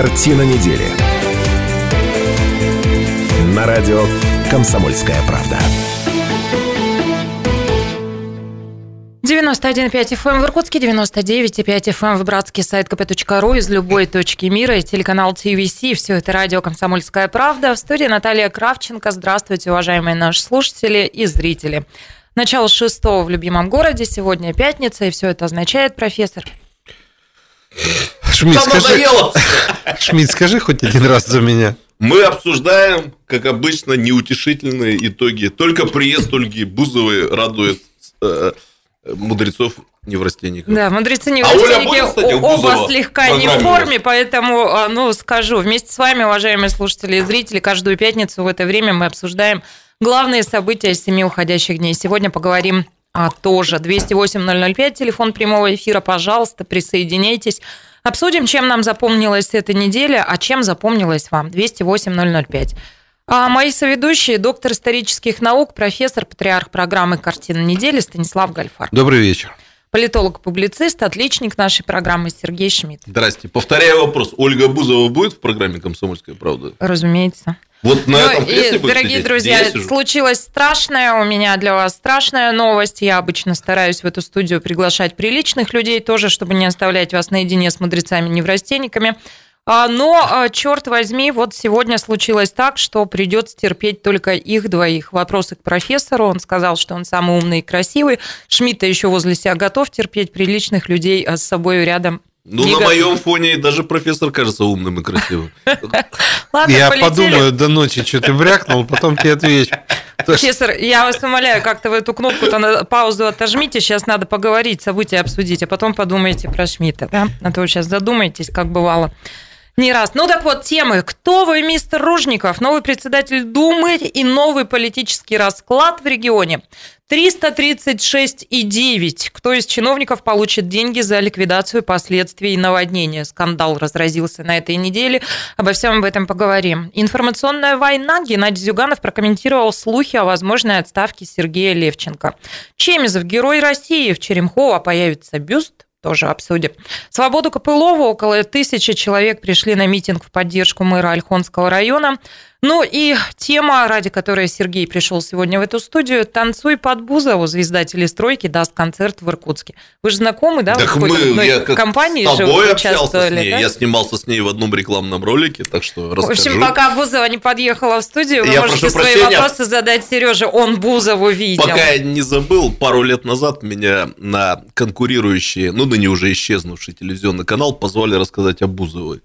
Картина недели. На радио «Комсомольская правда». 91,5 FM эм в Иркутске, 99,5 FM эм в Братске, сайт kp.ру из любой точки мира и телеканал ТВС. Все это радио «Комсомольская правда». В студии Наталья Кравченко. Здравствуйте, уважаемые наши слушатели и зрители. Начало шестого в любимом городе. Сегодня пятница, и все это означает, профессор, Шмидт, скажи, Шмидт, скажи хоть один раз за меня. Мы обсуждаем, как обычно, неутешительные итоги. Только приезд Ольги Бузовой радует э, мудрецов неврастенников. Да, мудрецы неврастенники а будет, оба слегка не в форме, поэтому, а, ну, скажу, вместе с вами, уважаемые слушатели и зрители, каждую пятницу в это время мы обсуждаем главные события семи уходящих дней. Сегодня поговорим а, тоже 208-005, телефон прямого эфира, пожалуйста, присоединяйтесь. Обсудим, чем нам запомнилась эта неделя, а чем запомнилась вам. 208-005. А мои соведущие, доктор исторических наук, профессор, патриарх программы «Картина недели» Станислав Гальфар. Добрый вечер. Политолог-публицист, отличник нашей программы Сергей Шмидт. Здрасте. Повторяю вопрос. Ольга Бузова будет в программе «Комсомольская правда»? Разумеется. Вот на ну, этом и, Дорогие сидеть, друзья, случилась страшная у меня для вас страшная новость. Я обычно стараюсь в эту студию приглашать приличных людей тоже, чтобы не оставлять вас наедине с мудрецами-неврастенниками. А, но, а, черт возьми, вот сегодня случилось так, что придется терпеть только их двоих. Вопросы к профессору. Он сказал, что он самый умный и красивый. Шмидта еще возле себя готов терпеть приличных людей, а с собой рядом ну, на моем фоне даже профессор кажется умным и красивым. Ладно, я полетели. подумаю до ночи, что ты брякнул, потом тебе отвечу. Профессор, я вас умоляю, как-то вы эту кнопку-то на паузу отожмите, сейчас надо поговорить, события обсудить, а потом подумайте про Шмидта, да? А то вы сейчас задумаетесь, как бывало. Не раз. Ну так вот, темы. Кто вы, мистер Ружников? Новый председатель Думы и новый политический расклад в регионе. 336,9. Кто из чиновников получит деньги за ликвидацию последствий наводнения? Скандал разразился на этой неделе. Обо всем об этом поговорим. Информационная война. Геннадий Зюганов прокомментировал слухи о возможной отставке Сергея Левченко. Чемизов, герой России. В Черемхово появится бюст тоже обсудим. Свободу Копылова около тысячи человек пришли на митинг в поддержку мэра Ольхонского района. Ну и тема, ради которой Сергей пришел сегодня в эту студию, «Танцуй под Бузову», звезда телестройки, даст концерт в Иркутске. Вы же знакомы, да? Так вы мы, я как компании с тобой общался с ней. Да? Я снимался с ней в одном рекламном ролике, так что расскажу. В общем, пока Бузова не подъехала в студию, вы я можете свои прощения. вопросы задать Сереже. Он Бузову видел. Пока я не забыл, пару лет назад меня на конкурирующие, ну, ныне уже исчезнувший телевизионный канал позвали рассказать о Бузовой.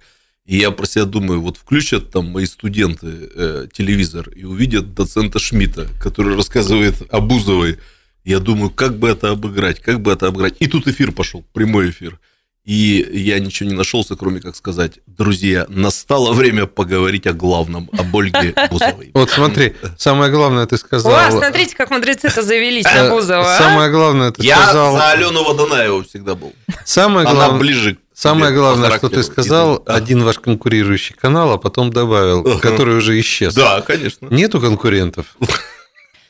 И я про себя думаю, вот включат там мои студенты э, телевизор и увидят доцента Шмидта, который рассказывает о Бузовой. Я думаю, как бы это обыграть, как бы это обыграть. И тут эфир пошел, прямой эфир. И я ничего не нашелся, кроме как сказать, друзья, настало время поговорить о главном, о Ольге Бузовой. Вот смотри, самое главное ты сказал. О, смотрите, как мудрецы-то завелись на Бузова. А? Самое главное ты сказал. Я за Алену Водонаеву всегда был. Самое главное. Она ближе Самое главное, что ты сказал, один ваш конкурирующий канал, а потом добавил, который уже исчез. Да, конечно. Нету конкурентов.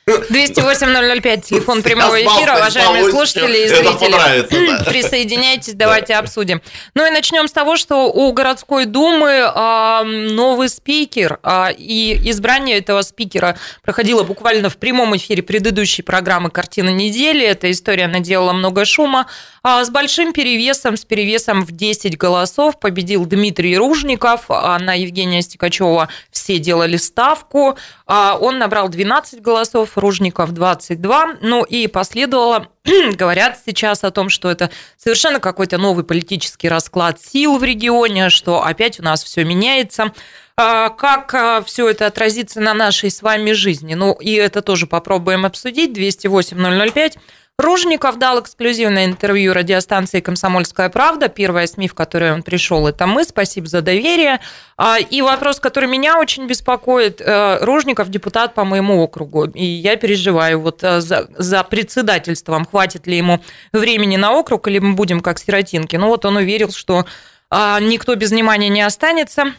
208-005, телефон прямого эфира, уважаемые слушатели и зрители. Присоединяйтесь, давайте обсудим. Ну и начнем с того, что у городской думы а, новый спикер, а, и избрание этого спикера проходило буквально в прямом эфире предыдущей программы «Картина недели». Эта история наделала много шума. А, с большим перевесом, с перевесом в 10 голосов победил Дмитрий Ружников. На Евгения Стекачева все делали ставку. Он набрал 12 голосов, Ружников 22. Ну и последовало, говорят сейчас о том, что это совершенно какой-то новый политический расклад сил в регионе, что опять у нас все меняется. А, как а, все это отразится на нашей с вами жизни? Ну и это тоже попробуем обсудить. 208 005 Ружников дал эксклюзивное интервью радиостанции «Комсомольская правда». Первая СМИ, в которой он пришел, это мы. Спасибо за доверие. А, и вопрос, который меня очень беспокоит. Э, Ружников депутат по моему округу. И я переживаю вот э, за, за председательством. Хватит ли ему времени на округ, или мы будем как сиротинки. Ну вот он уверил, что а, никто без внимания не останется.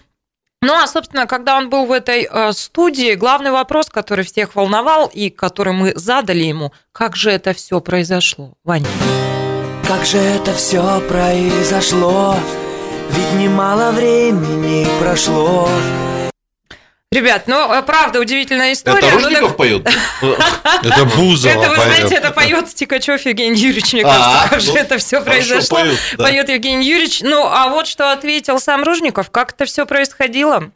Ну, а, собственно, когда он был в этой э, студии, главный вопрос, который всех волновал и который мы задали ему, как же это все произошло, Ваня? Как же это все произошло? Ведь немало времени прошло Ребят, ну, э, правда, удивительная история. Это Ружников но... поет? Это Бузова Это, вы знаете, это поет Стикачев Евгений Юрьевич, мне кажется, как же это все произошло. Поет Евгений Юрьевич. Ну, а вот что ответил сам Ружников, как это все происходило?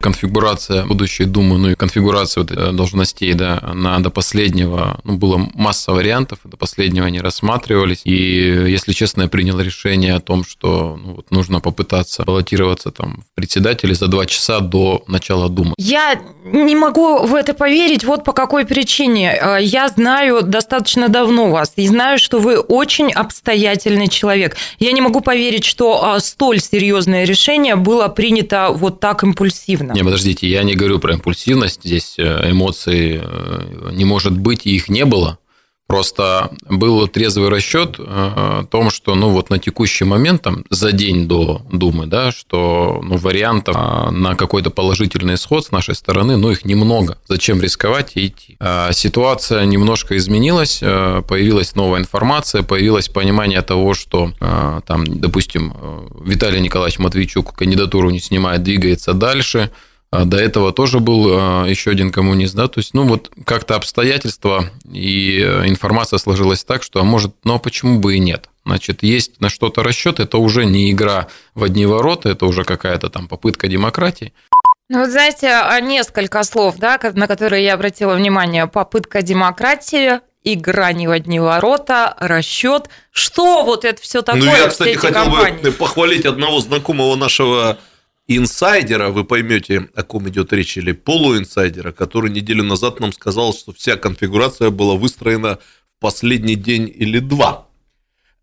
Конфигурация будущей Думы, ну и конфигурация вот должностей, да, она до последнего, ну, было масса вариантов, до последнего они рассматривались. И, если честно, я принял решение о том, что ну, вот нужно попытаться баллотироваться там в председатели за два часа до начала Думы. Я не могу в это поверить вот по какой причине. Э, я знаю достаточно давно вас и знаю, что вы очень обстоятельный человек. Я не могу поверить, что э, столь серьезное решение было принято вот так импульсивно импульсивно. Не, подождите, я не говорю про импульсивность. Здесь э, эмоций э, не может быть, и их не было. Просто был трезвый расчет э, о том, что ну, вот на текущий момент, там, за день до Думы, да, что ну, вариантов на какой-то положительный исход с нашей стороны, ну, их немного. Зачем рисковать и идти? А ситуация немножко изменилась, появилась новая информация, появилось понимание того, что, там, допустим, Виталий Николаевич Матвейчук кандидатуру не снимает, двигается дальше – а до этого тоже был а, еще один коммунист, да, то есть, ну, вот как-то обстоятельства и э, информация сложилась так, что, а может, ну, а почему бы и нет? Значит, есть на что-то расчет, это уже не игра в одни ворота, это уже какая-то там попытка демократии. Ну, вот знаете, несколько слов, да, на которые я обратила внимание. Попытка демократии, игра не в одни ворота, расчет. Что вот это все такое? Ну, я, кстати, хотел компании? бы похвалить одного знакомого нашего инсайдера, вы поймете, о ком идет речь, или полуинсайдера, который неделю назад нам сказал, что вся конфигурация была выстроена в последний день или два.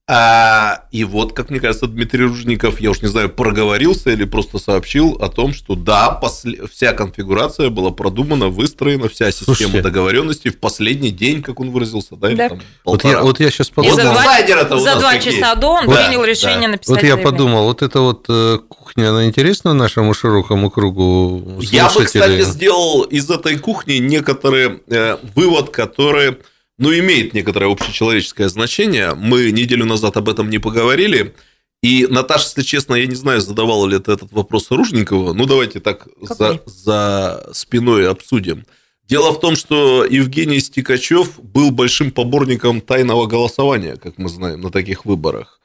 А, и вот, как мне кажется, Дмитрий Ружников, я уж не знаю, проговорился или просто сообщил о том, что да, после, вся конфигурация была продумана, выстроена, вся система Слушайте, договоренности в последний день, как он выразился, да, да. там, вот, я, вот я сейчас подумал. И за два, за два часа до он да, принял решение да. написать Вот я подумал, вот это вот э, кухня, она интересна нашему широкому кругу слушателей? Я бы, кстати, сделал из этой кухни некоторый э, вывод, который ну, имеет некоторое общечеловеческое значение. Мы неделю назад об этом не поговорили. И, Наташа, если честно, я не знаю, задавал ли ты этот вопрос Ружникову. Ну, давайте так за, за спиной обсудим. Дело в том, что Евгений Стикачев был большим поборником тайного голосования, как мы знаем, на таких выборах.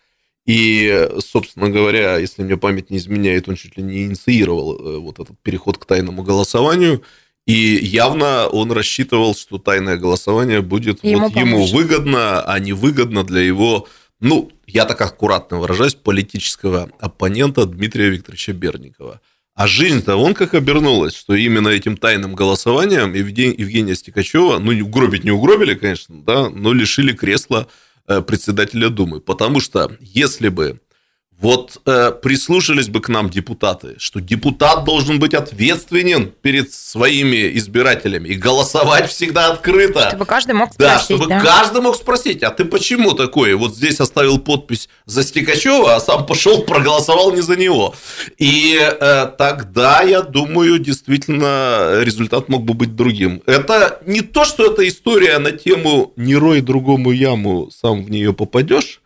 И, собственно говоря, если мне память не изменяет, он чуть ли не инициировал э, вот этот переход к тайному голосованию. И явно он рассчитывал, что тайное голосование будет ему, вот ему выгодно, а не выгодно для его, ну, я так аккуратно выражаюсь, политического оппонента Дмитрия Викторовича Берникова. А жизнь-то вон как обернулась, что именно этим тайным голосованием Евгения Стекачева, ну, угробить не угробили, конечно, да, но лишили кресла э, председателя Думы. Потому что если бы вот э, прислушались бы к нам депутаты, что депутат должен быть ответственен перед своими избирателями и голосовать всегда открыто. Чтобы каждый мог спросить. Да, чтобы да? каждый мог спросить, а ты почему такой? Вот здесь оставил подпись за Стекачева, а сам пошел проголосовал не за него. И э, тогда, я думаю, действительно результат мог бы быть другим. Это не то, что это история на тему «не рой другому яму, сам в нее попадешь»,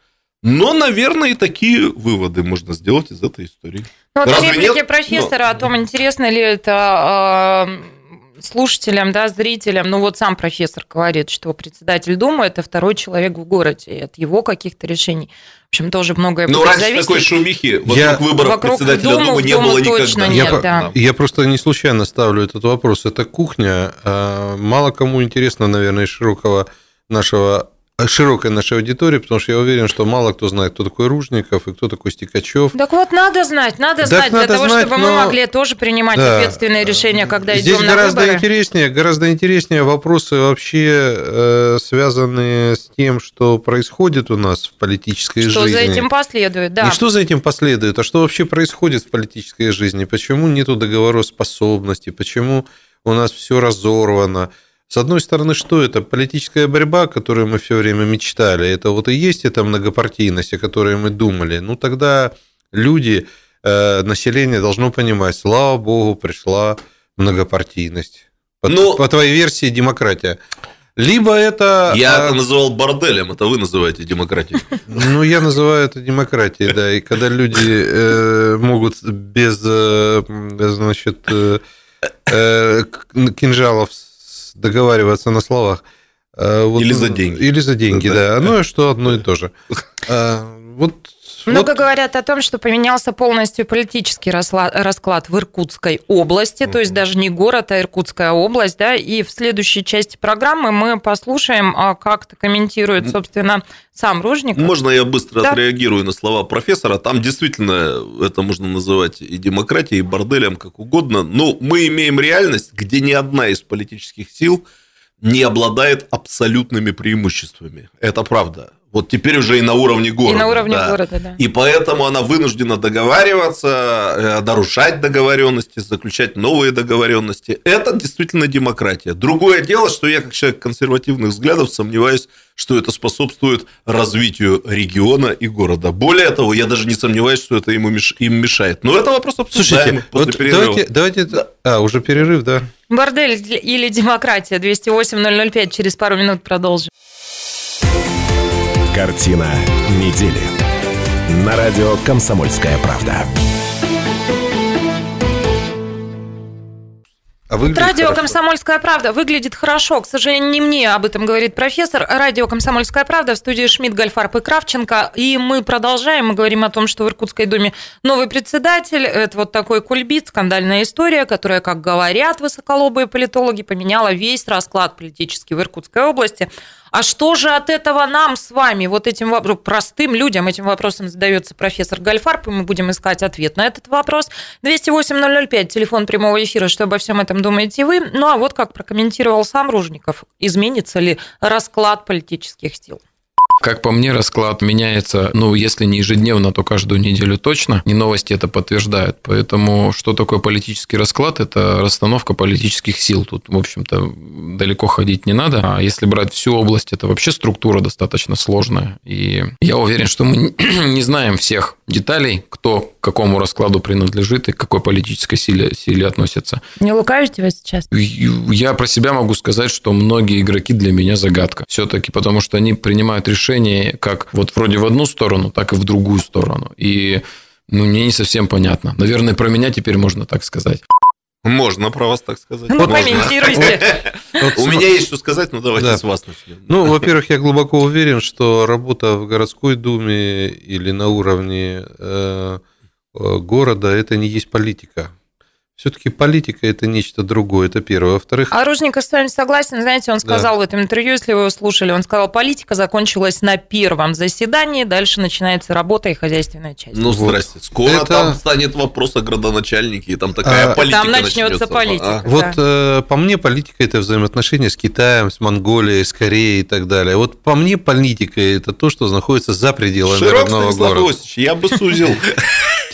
но, наверное, и такие выводы можно сделать из этой истории. Ну, вот Разве реплики нет? профессора Но... о том, интересно ли это э, слушателям, да, зрителям. Ну, вот сам профессор говорит, что председатель Думы – это второй человек в городе, и от его каких-то решений. В общем, тоже многое Ну, раньше зависеть. такой шумихи вокруг я... выборов вокруг председателя Думы, Думы не Думы было никогда. Нет, я, да. я просто не случайно ставлю этот вопрос. Это кухня. А, мало кому интересно, наверное, широкого нашего широкой нашей аудитории, потому что я уверен, что мало кто знает, кто такой Ружников и кто такой Стикачев. Так вот, надо знать, надо так знать, надо для того, знать, чтобы но... мы могли тоже принимать да. ответственные решения, когда Здесь идем гораздо на выборы. интереснее, гораздо интереснее вопросы вообще э, связанные с тем, что происходит у нас в политической что жизни. Что за этим последует, да. Не что за этим последует, а что вообще происходит в политической жизни, почему нету договороспособности, почему у нас все разорвано, с одной стороны, что это? Политическая борьба, которую мы все время мечтали. Это вот и есть эта многопартийность, о которой мы думали. Ну, тогда люди, э, население должно понимать, слава богу, пришла многопартийность. По, ну, по твоей версии, демократия. Либо это... Я это называл борделем, это вы называете демократией. Ну, я называю это демократией, да. И когда люди э, могут без, э, значит, э, кинжалов договариваться на словах. Э, вот, или за деньги. Или за деньги, да. да. Ну, что одно и то же. Вот много вот. говорят о том, что поменялся полностью политический расклад в Иркутской области, то есть даже не город, а Иркутская область, да, и в следующей части программы мы послушаем, а, как это комментирует, собственно, сам Ружник. Можно я быстро да. отреагирую на слова профессора? Там действительно это можно называть и демократией, и борделем, как угодно, но мы имеем реальность, где ни одна из политических сил не обладает абсолютными преимуществами. Это правда. Вот теперь уже и на уровне города. И на уровне да. города, да. И поэтому она вынуждена договариваться, э, нарушать договоренности, заключать новые договоренности. Это действительно демократия. Другое дело, что я, как человек консервативных взглядов, сомневаюсь, что это способствует развитию региона и города. Более того, я даже не сомневаюсь, что это ему им мешает. Но это вопрос обсуждаемый Слушайте, после вот перерыва. Давайте, давайте... Да. А, уже перерыв, да. Бордель или демократия 208-005. Через пару минут продолжим. Картина недели. На радио «Комсомольская правда». А Радио хорошо. «Комсомольская правда» выглядит хорошо. К сожалению, не мне об этом говорит профессор. Радио «Комсомольская правда» в студии Шмидт, Гольфарб и Кравченко. И мы продолжаем. Мы говорим о том, что в Иркутской думе новый председатель. Это вот такой кульбит, скандальная история, которая, как говорят высоколобые политологи, поменяла весь расклад политический в Иркутской области. А что же от этого нам с вами, вот этим простым людям, этим вопросом задается профессор Гальфарб, и мы будем искать ответ на этот вопрос. 208-005, телефон прямого эфира, что обо всем этом думаете вы. Ну а вот как прокомментировал сам Ружников, изменится ли расклад политических сил? Как по мне, расклад меняется, ну, если не ежедневно, то каждую неделю точно. И новости это подтверждают. Поэтому что такое политический расклад? Это расстановка политических сил. Тут, в общем-то, далеко ходить не надо. А если брать всю область, это вообще структура достаточно сложная. И я уверен, что мы не знаем всех деталей, кто к какому раскладу принадлежит и к какой политической силе, силе относится. Не лукавите вы сейчас? Я про себя могу сказать, что многие игроки для меня загадка. Все-таки потому, что они принимают решения решений как вот вроде в одну сторону, так и в другую сторону. И ну, мне не совсем понятно. Наверное, про меня теперь можно так сказать. Можно про вас так сказать. Ну, комментируйте. У меня есть что сказать, но давайте с вас начнем. Ну, во-первых, я глубоко уверен, что работа в городской думе или на уровне э, э, города – это не есть политика. Все-таки политика это нечто другое, это первое. Во-вторых... А Ружников с вами согласен, знаете, он сказал да. в этом интервью, если вы его слушали, он сказал, политика закончилась на первом заседании, дальше начинается работа и хозяйственная часть. Ну, здрасте, скоро это... там станет вопрос о градоначальнике, и там такая а... политика Там начнется, начнется политика. А? Вот э, по мне политика это взаимоотношения с Китаем, с Монголией, с Кореей и так далее. Вот по мне политика это то, что находится за пределами Широк родного города. я бы сузил.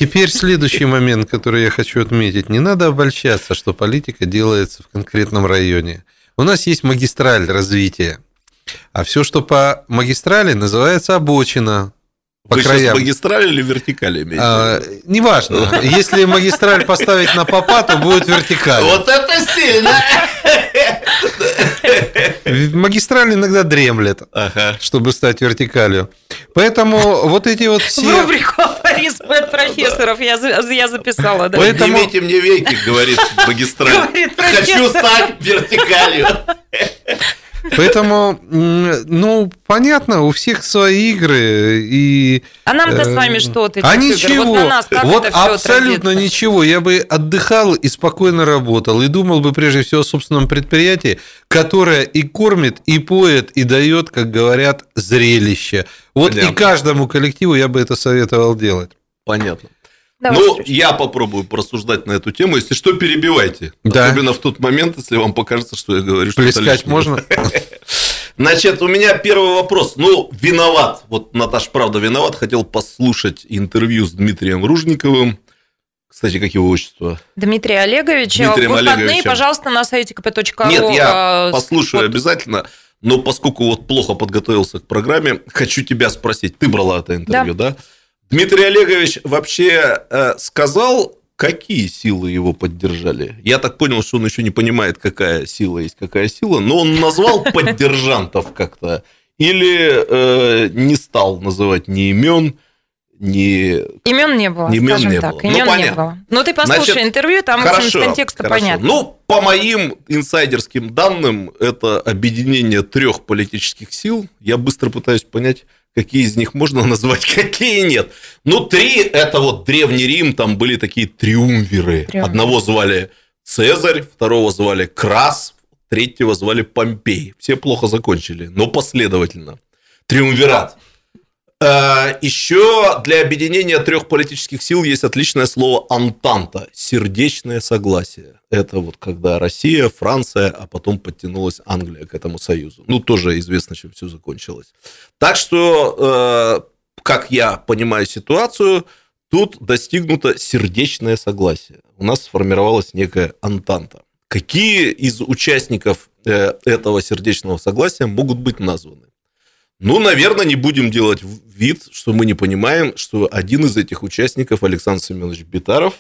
Теперь следующий момент, который я хочу отметить. Не надо обольщаться, что политика делается в конкретном районе. У нас есть магистраль развития. А все, что по магистрали, называется обочина. По Вы краям. сейчас магистраль или вертикаль имеете? А, неважно. Если магистраль поставить на попа, то будет вертикаль. Вот это сильно! Магистраль иногда дремлет, ага. чтобы стать вертикалью. Поэтому вот эти вот все... В рубрику афоризм от профессоров я, я записала. Да. Поэтому... Поднимите мне веки, говорит магистраль. Хочу стать вертикалью. Поэтому, ну, понятно, у всех свои игры. И, а нам-то с вами что от А ничего. Вот, нас, вот абсолютно отразится? ничего. Я бы отдыхал и спокойно работал. И думал бы прежде всего о собственном предприятии, которое и кормит, и поет, и дает, как говорят, зрелище. Вот Понятно. и каждому коллективу я бы это советовал делать. Понятно. Давай, ну, слушай. я попробую порассуждать на эту тему. Если что, перебивайте. Да. Особенно в тот момент, если вам покажется, что я говорю что-то Плескать можно? Значит, у меня первый вопрос. Ну, виноват. Вот Наташ, правда, виноват. Хотел послушать интервью с Дмитрием Ружниковым. Кстати, как его отчество? Дмитрий Олегович. Дмитрием Выходные, Олеговичем. пожалуйста, на сайте kp.ru. Нет, я а, послушаю вот. обязательно. Но поскольку вот плохо подготовился к программе, хочу тебя спросить. Ты брала это интервью, да? да? Дмитрий Олегович вообще э, сказал, какие силы его поддержали? Я так понял, что он еще не понимает, какая сила есть, какая сила, но он назвал поддержантов как-то или э, не стал называть ни имен, ни... Имен не было, имен скажем не так. Было. Имен ну, не было. Ну, ты послушай Значит, интервью, там хорошо, из контекста хорошо. понятно. Ну, по моим инсайдерским данным, это объединение трех политических сил. Я быстро пытаюсь понять, какие из них можно назвать, какие нет. Ну, три – это вот Древний Рим, там были такие триумвиры. Триумвир. Одного звали Цезарь, второго звали Крас, третьего звали Помпей. Все плохо закончили, но последовательно. Триумвират. Э, Еще для объединения трех политических сил есть отличное слово «антанта» – сердечное согласие. Это вот когда Россия, Франция, а потом подтянулась Англия к этому союзу. Ну, тоже известно, чем все закончилось. Так что, э, как я понимаю ситуацию, тут достигнуто сердечное согласие. У нас сформировалась некая антанта. Какие из участников э, этого сердечного согласия могут быть названы? Ну, наверное, не будем делать вид, что мы не понимаем, что один из этих участников Александр Семенович Битаров,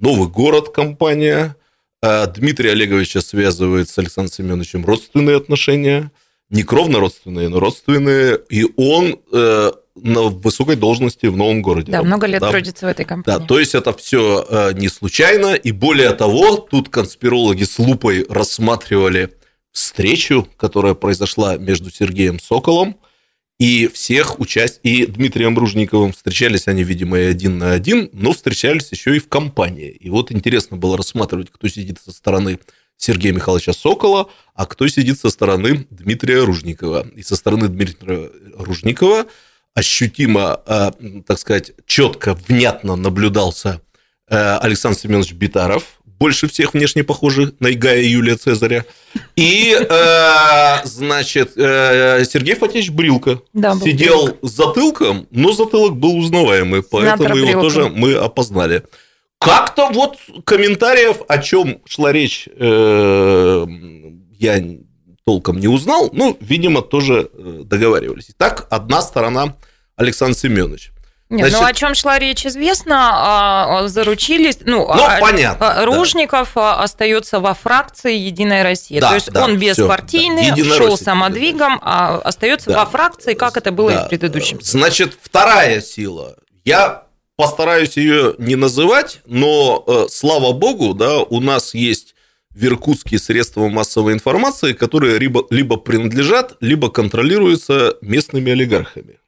Новый город компания, а Дмитрий Олеговича связывает с Александром Семеновичем родственные отношения, не кровно родственные, но родственные, и он э, на высокой должности в новом городе. Да, много лет да, трудится в этой компании. Да, то есть это все э, не случайно, и более того, тут конспирологи с лупой рассматривали встречу, которая произошла между Сергеем Соколом и всех участь и Дмитрием Ружниковым встречались они, видимо, и один на один, но встречались еще и в компании. И вот интересно было рассматривать, кто сидит со стороны Сергея Михайловича Сокола, а кто сидит со стороны Дмитрия Ружникова. И со стороны Дмитрия Ружникова ощутимо, э, так сказать, четко, внятно наблюдался э, Александр Семенович Битаров, больше всех внешне похожи на Игая и Юлия Цезаря. И, э, значит, Сергей Фатеевич Брилко да, сидел с затылком, но затылок был узнаваемый, поэтому Сенатор его тоже мы опознали. Как-то вот комментариев, о чем шла речь, я толком не узнал. Ну, видимо, тоже э, договаривались. Так, одна сторона Александр Семенович. Нет, Значит, ну о чем шла речь, известно, а, а, заручились, ну, ну а, понятно, Ружников да. остается во фракции Единая Россия, да, то есть да, он беспартийный, да. шел самодвигом, а остается да. во фракции, как это было да. и в предыдущем. Значит, вторая сила, я постараюсь ее не называть, но э, слава богу, да, у нас есть в Иркутске средства массовой информации, которые либо, либо принадлежат, либо контролируются местными олигархами.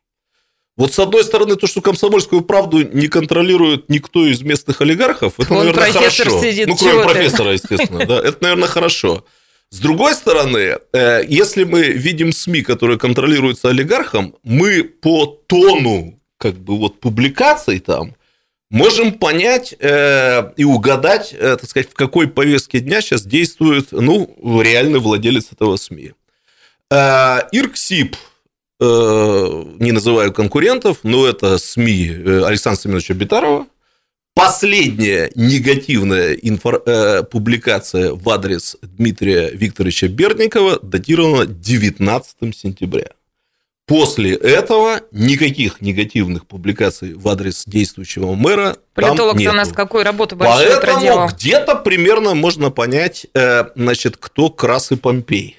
Вот с одной стороны, то, что комсомольскую правду не контролирует никто из местных олигархов, это, Вон наверное, хорошо. Сидит, ну, кроме профессора, естественно, да, это, наверное, хорошо. С другой стороны, э, если мы видим СМИ, которые контролируются олигархом, мы по тону как бы вот публикаций там можем понять э, и угадать, э, так сказать, в какой повестке дня сейчас действует, ну, реальный владелец этого СМИ. Э, Ирксип, не называю конкурентов, но это СМИ э, Александра Семеновича Битарова. Последняя негативная инфор- э, публикация в адрес Дмитрия Викторовича Бердникова датирована 19 сентября. После этого никаких негативных публикаций в адрес действующего мэра Политолог там у нас какую работу большую Поэтому проделал. где-то примерно можно понять, э, значит, кто Крас и Помпей.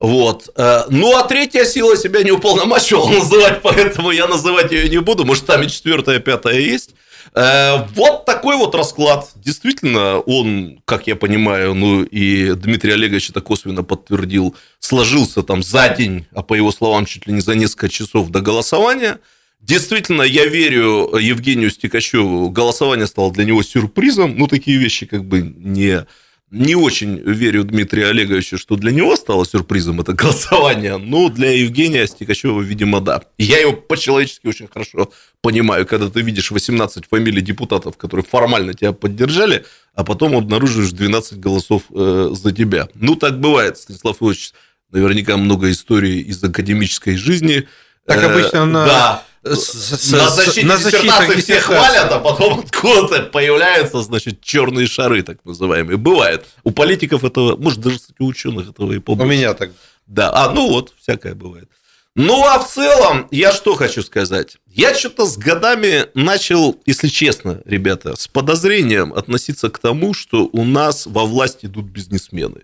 Вот. Э, ну, а третья сила себя не уполномочивала называть, поэтому я называть ее не буду. Может, там и четвертая, пятая есть. Э, вот такой вот расклад. Действительно, он, как я понимаю, ну и Дмитрий Олегович это косвенно подтвердил, сложился там за день, а по его словам, чуть ли не за несколько часов до голосования. Действительно, я верю Евгению Стекачеву, голосование стало для него сюрпризом. Ну, такие вещи как бы не не очень верю Дмитрию Олеговичу, что для него стало сюрпризом это голосование, но для Евгения Стекачева, видимо, да. Я его по-человечески очень хорошо понимаю, когда ты видишь 18 фамилий депутатов, которые формально тебя поддержали, а потом обнаруживаешь 12 голосов э, за тебя. Ну, так бывает, Станислав Ильич, наверняка много историй из академической жизни. Так обычно на... Да, с, на защите на диссертации все хвалят, а потом откуда-то появляются, значит, черные шары, так называемые. Бывает. У политиков этого, может, даже у ученых этого и побольше. У меня так. Да, а, ну вот, всякое бывает. Ну, а в целом, я что хочу сказать? Я что-то с годами начал, если честно, ребята, с подозрением относиться к тому, что у нас во власть идут бизнесмены.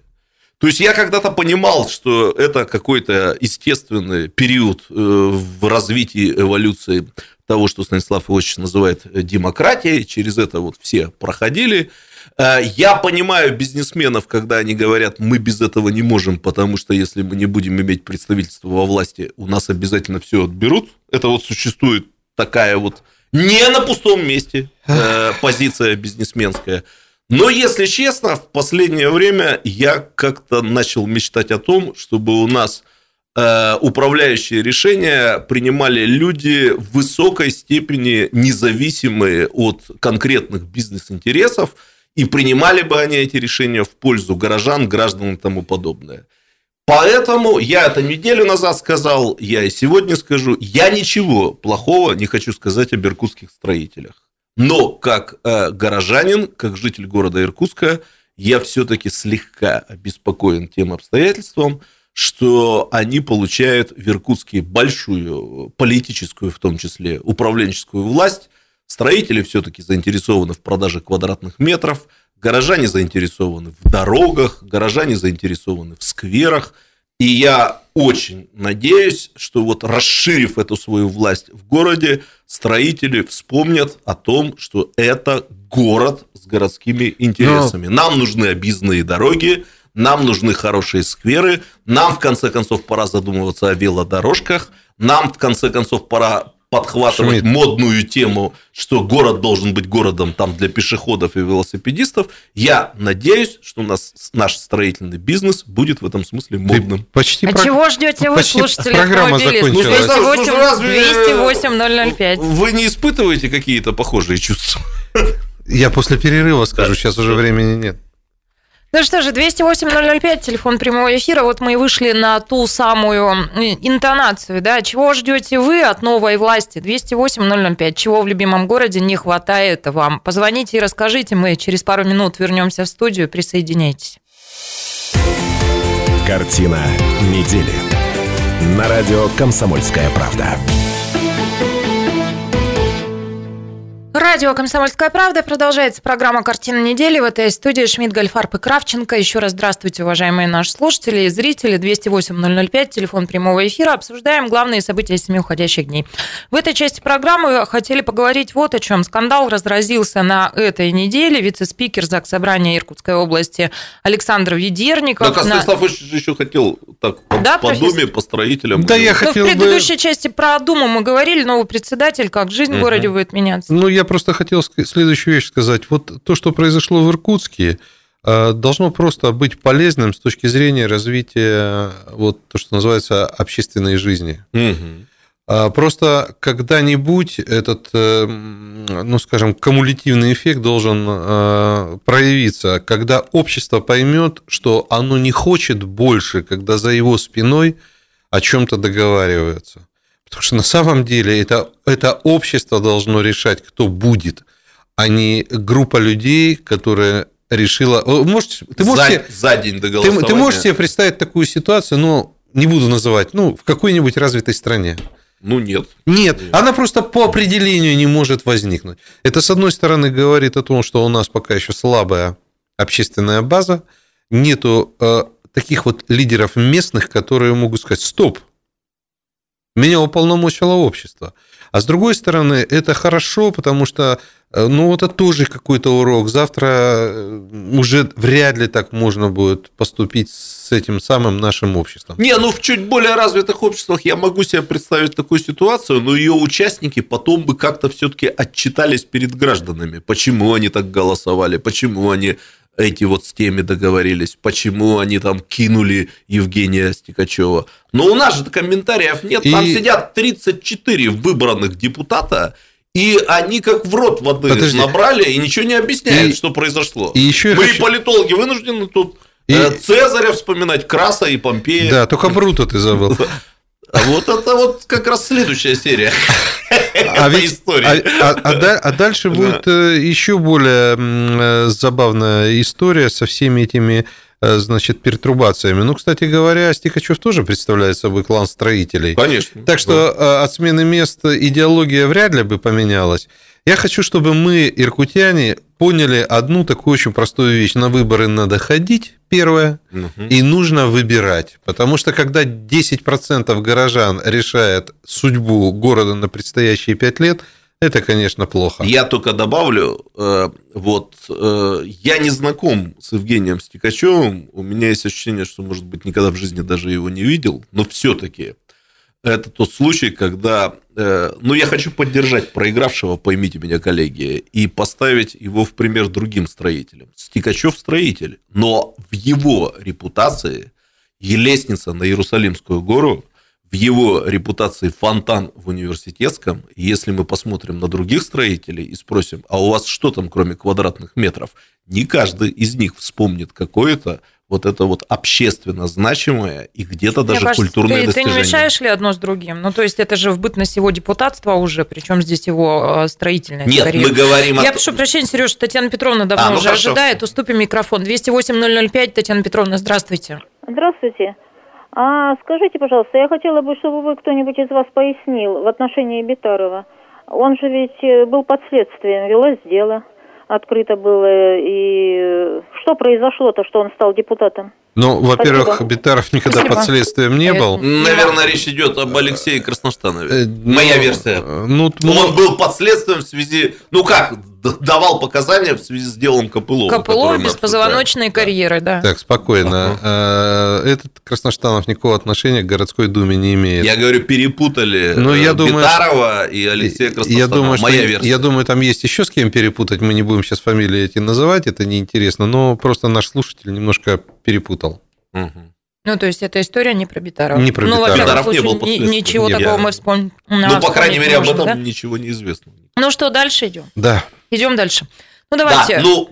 То есть я когда-то понимал, что это какой-то естественный период э, в развитии эволюции того, что Станислав Иванович называет демократией. Через это вот все проходили. Э, я понимаю бизнесменов, когда они говорят, мы без этого не можем, потому что если мы не будем иметь представительство во власти, у нас обязательно все отберут. Это вот существует такая вот не на пустом месте э, позиция бизнесменская. Но, если честно, в последнее время я как-то начал мечтать о том, чтобы у нас э, управляющие решения принимали люди в высокой степени независимые от конкретных бизнес-интересов, и принимали бы они эти решения в пользу горожан, граждан и тому подобное. Поэтому я это неделю назад сказал, я и сегодня скажу, я ничего плохого не хочу сказать об иркутских строителях. Но как э, горожанин, как житель города Иркутска, я все-таки слегка обеспокоен тем обстоятельством, что они получают в Иркутске большую политическую, в том числе управленческую власть. Строители все-таки заинтересованы в продаже квадратных метров, горожане заинтересованы в дорогах, горожане заинтересованы в скверах. И я очень надеюсь, что вот расширив эту свою власть в городе, строители вспомнят о том, что это город с городскими интересами. Но... Нам нужны объездные дороги, нам нужны хорошие скверы, нам в конце концов пора задумываться о велодорожках, нам в конце концов пора подхватывать Шмидт. модную тему, что город должен быть городом там для пешеходов и велосипедистов. Я надеюсь, что у нас наш строительный бизнес будет в этом смысле модным. Ты почти а про... чего ждете вы, слушатели программа закончилась. 208, ну, разве... 208 005. Вы не испытываете какие-то похожие чувства? Я после перерыва скажу, сейчас уже времени нет. Ну что же, 208-005, телефон прямого эфира. Вот мы и вышли на ту самую интонацию, да. Чего ждете вы от новой власти? 208-005. Чего в любимом городе не хватает вам? Позвоните и расскажите. Мы через пару минут вернемся в студию. Присоединяйтесь. Картина недели. На радио «Комсомольская правда». Радио «Комсомольская правда». Продолжается программа «Картина недели». В этой студии Шмидт, Гольфарб и Кравченко. Еще раз здравствуйте, уважаемые наши слушатели и зрители. 208-005, телефон прямого эфира. Обсуждаем главные события семи уходящих дней. В этой части программы хотели поговорить вот о чем. Скандал разразился на этой неделе. Вице-спикер ЗАГС Собрания Иркутской области Александр Ведерников. Так, а Станислав на... еще хотел так по, да, по Думе, по строителям. Да, я хотел ну, в предыдущей бы... части про Думу мы говорили, новый председатель, как жизнь в городе будет меняться. Ну, я просто хотел следующую вещь сказать. Вот то, что произошло в Иркутске, э, должно просто быть полезным с точки зрения развития вот то, что называется общественной жизни. Угу. Просто когда-нибудь этот, э, ну, скажем, кумулятивный эффект должен э, проявиться, когда общество поймет, что оно не хочет больше, когда за его спиной о чем-то договариваются. Потому что на самом деле это, это общество должно решать, кто будет, а не группа людей, которая решила... Можете, ты можешь за, за день до голосования. Ты, ты можешь себе представить такую ситуацию, но не буду называть, ну, в какой-нибудь развитой стране? Ну, нет. Нет, нет, она просто по определению не может возникнуть. Это, с одной стороны, говорит о том, что у нас пока еще слабая общественная база, нету э, таких вот лидеров местных, которые могут сказать, стоп, меня уполномочило общество. А с другой стороны, это хорошо, потому что, э, ну, это тоже какой-то урок. Завтра э, уже вряд ли так можно будет поступить с этим самым нашим обществом. Не, ну в чуть более развитых обществах я могу себе представить такую ситуацию, но ее участники потом бы как-то все-таки отчитались перед гражданами, почему они так голосовали, почему они эти вот с теми договорились, почему они там кинули Евгения Стекачева. Но у нас же комментариев нет, и... там сидят 34 выбранных депутата, и они как в рот воды Подожди. набрали и ничего не объясняют, и... что произошло. И еще Мы хочу... политологи вынуждены тут и... Э, Цезаря вспоминать, Краса и Помпея. Да, только Брута ты забыл. А вот это вот как раз следующая серия. А, ведь, а, а, а, а дальше да. будет э, еще более э, забавная история со всеми этими э, значит, пертурбациями. Ну, кстати говоря, Стикачев тоже представляет собой клан строителей. Конечно. Так что да. от смены места идеология вряд ли бы поменялась. Я хочу, чтобы мы, иркутяне, поняли одну такую очень простую вещь. На выборы надо ходить, первое, угу. и нужно выбирать. Потому что когда 10% горожан решает судьбу города на предстоящие 5 лет, это, конечно, плохо. Я только добавлю, э, вот э, я не знаком с Евгением Стекачевым, у меня есть ощущение, что, может быть, никогда в жизни даже его не видел, но все-таки это тот случай, когда, э, ну, я хочу поддержать проигравшего, поймите меня, коллеги, и поставить его в пример другим строителям. Стикачев строитель, но в его репутации и лестница на Иерусалимскую гору, в его репутации фонтан в университетском, если мы посмотрим на других строителей и спросим, а у вас что там, кроме квадратных метров, не каждый из них вспомнит какое-то вот это вот общественно значимое и где-то даже кажется, культурное ты, достижение. Ты не мешаешь ли одно с другим? Ну, то есть это же в бытность его депутатства уже, причем здесь его э, строительная Нет, карьера. мы говорим Я о... прошу прощения, Сереж, Татьяна Петровна давно а, ну уже хорошо. ожидает. Уступим микрофон. 208-005, Татьяна Петровна, здравствуйте. Здравствуйте. А скажите, пожалуйста, я хотела бы, чтобы вы кто-нибудь из вас пояснил в отношении Битарова. Он же ведь э, был под следствием, велось дело открыто было. И что произошло-то, что он стал депутатом? Ну, во-первых, Битаров никогда Спасибо. под следствием не был. Наверное, речь идет об Алексее Красноштанове. Э, Моя ну, версия. Ну, он был под следствием в связи... Ну как, давал показания в связи с делом Копылова. Копылова без позвоночной карьеры, да. Так, спокойно. Uh-huh. Этот Красноштанов никакого отношения к городской думе не имеет. Я говорю, перепутали ну, я Битарова и Алексея Красноштанова. Я думаю, Моя что, версия. Я думаю, там есть еще с кем перепутать. Мы не будем сейчас фамилии эти называть, это неинтересно. Но просто наш слушатель немножко перепутал. Угу. Ну, то есть, эта история не про Битарова. Не про ну, Битаров. не был Ничего не, такого я... мы вспомним. Ну, по крайней мере, об этом да? ничего не известно. Ну что, дальше идем? Да. Идем дальше. Ну, давайте. Да, ну,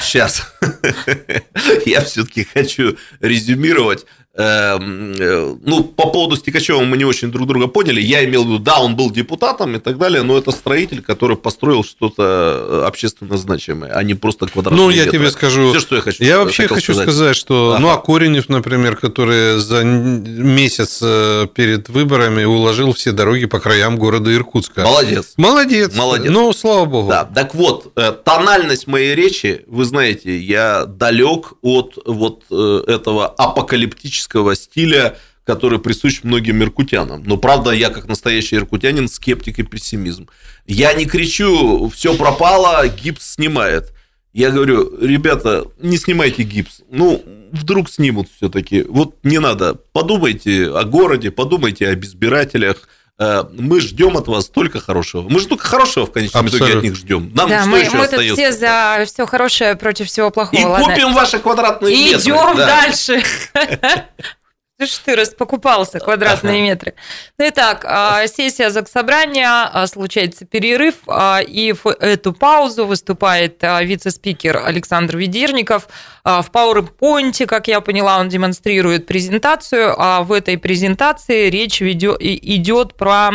сейчас. я все-таки хочу резюмировать. Эм, э, ну, по поводу Стекачева мы не очень друг друга поняли. Я имел в виду, да, он был депутатом и так далее, но это строитель, который построил что-то э, общественно значимое, а не просто квадратный Ну, я метр. тебе скажу. Все, что я хочу Я вообще хочу сказать, сказать что... Ага. Ну, а Коренев, например, который за месяц э, перед выборами уложил все дороги по краям города Иркутска. Молодец. Молодец. Молодец. Ну, слава богу. Да, так вот, тональность моей речи, вы знаете, я далек от вот этого апокалиптического классического стиля, который присущ многим меркутянам. Но, правда, я, как настоящий иркутянин, скептик и пессимизм. Я не кричу, все пропало, гипс снимает. Я говорю, ребята, не снимайте гипс. Ну, вдруг снимут все-таки. Вот не надо. Подумайте о городе, подумайте о безбирателях. Э, мы ждем от вас только хорошего. Мы же только хорошего в конечном Абсолютно. итоге от них ждем. Нам да, что мы, еще мы остается? все за все хорошее против всего плохого. И ладно. купим ваши квадратные метры. Идем да. дальше. Ты ж ты распокупался квадратные метры. Ну итак, а, сессия Заксобрания, а, случается перерыв, а, и в эту паузу выступает вице-спикер Александр Ведерников. В PowerPoint, как я поняла, он демонстрирует презентацию, а в этой презентации речь идет про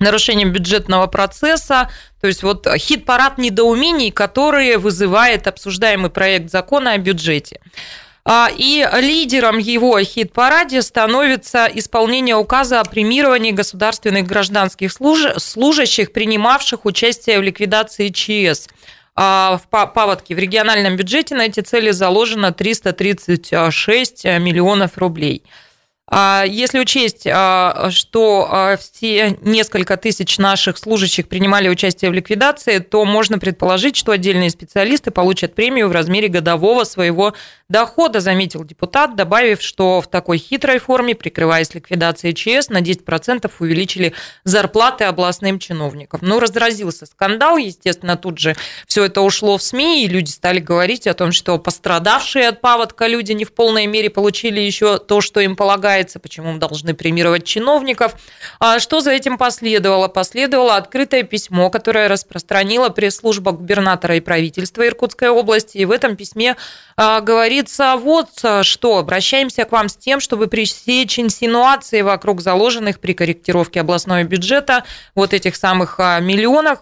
нарушение бюджетного процесса, то есть вот хит-парад недоумений, которые вызывает обсуждаемый проект закона о бюджете. А, и лидером его хит-параде становится исполнение указа о премировании государственных гражданских служащих, принимавших участие в ликвидации ЧС а, в паводке. В региональном бюджете на эти цели заложено 336 миллионов рублей. А если учесть, а, что а, все несколько тысяч наших служащих принимали участие в ликвидации, то можно предположить, что отдельные специалисты получат премию в размере годового своего дохода, заметил депутат, добавив, что в такой хитрой форме, прикрываясь ликвидацией ЧС, на 10% увеличили зарплаты областным чиновникам. Ну, разразился скандал, естественно, тут же все это ушло в СМИ, и люди стали говорить о том, что пострадавшие от паводка люди не в полной мере получили еще то, что им полагается касается, почему мы должны премировать чиновников. А что за этим последовало? Последовало открытое письмо, которое распространила пресс-служба губернатора и правительства Иркутской области. И в этом письме а, говорится вот что. Обращаемся к вам с тем, чтобы пресечь инсинуации вокруг заложенных при корректировке областного бюджета вот этих самых а, миллионов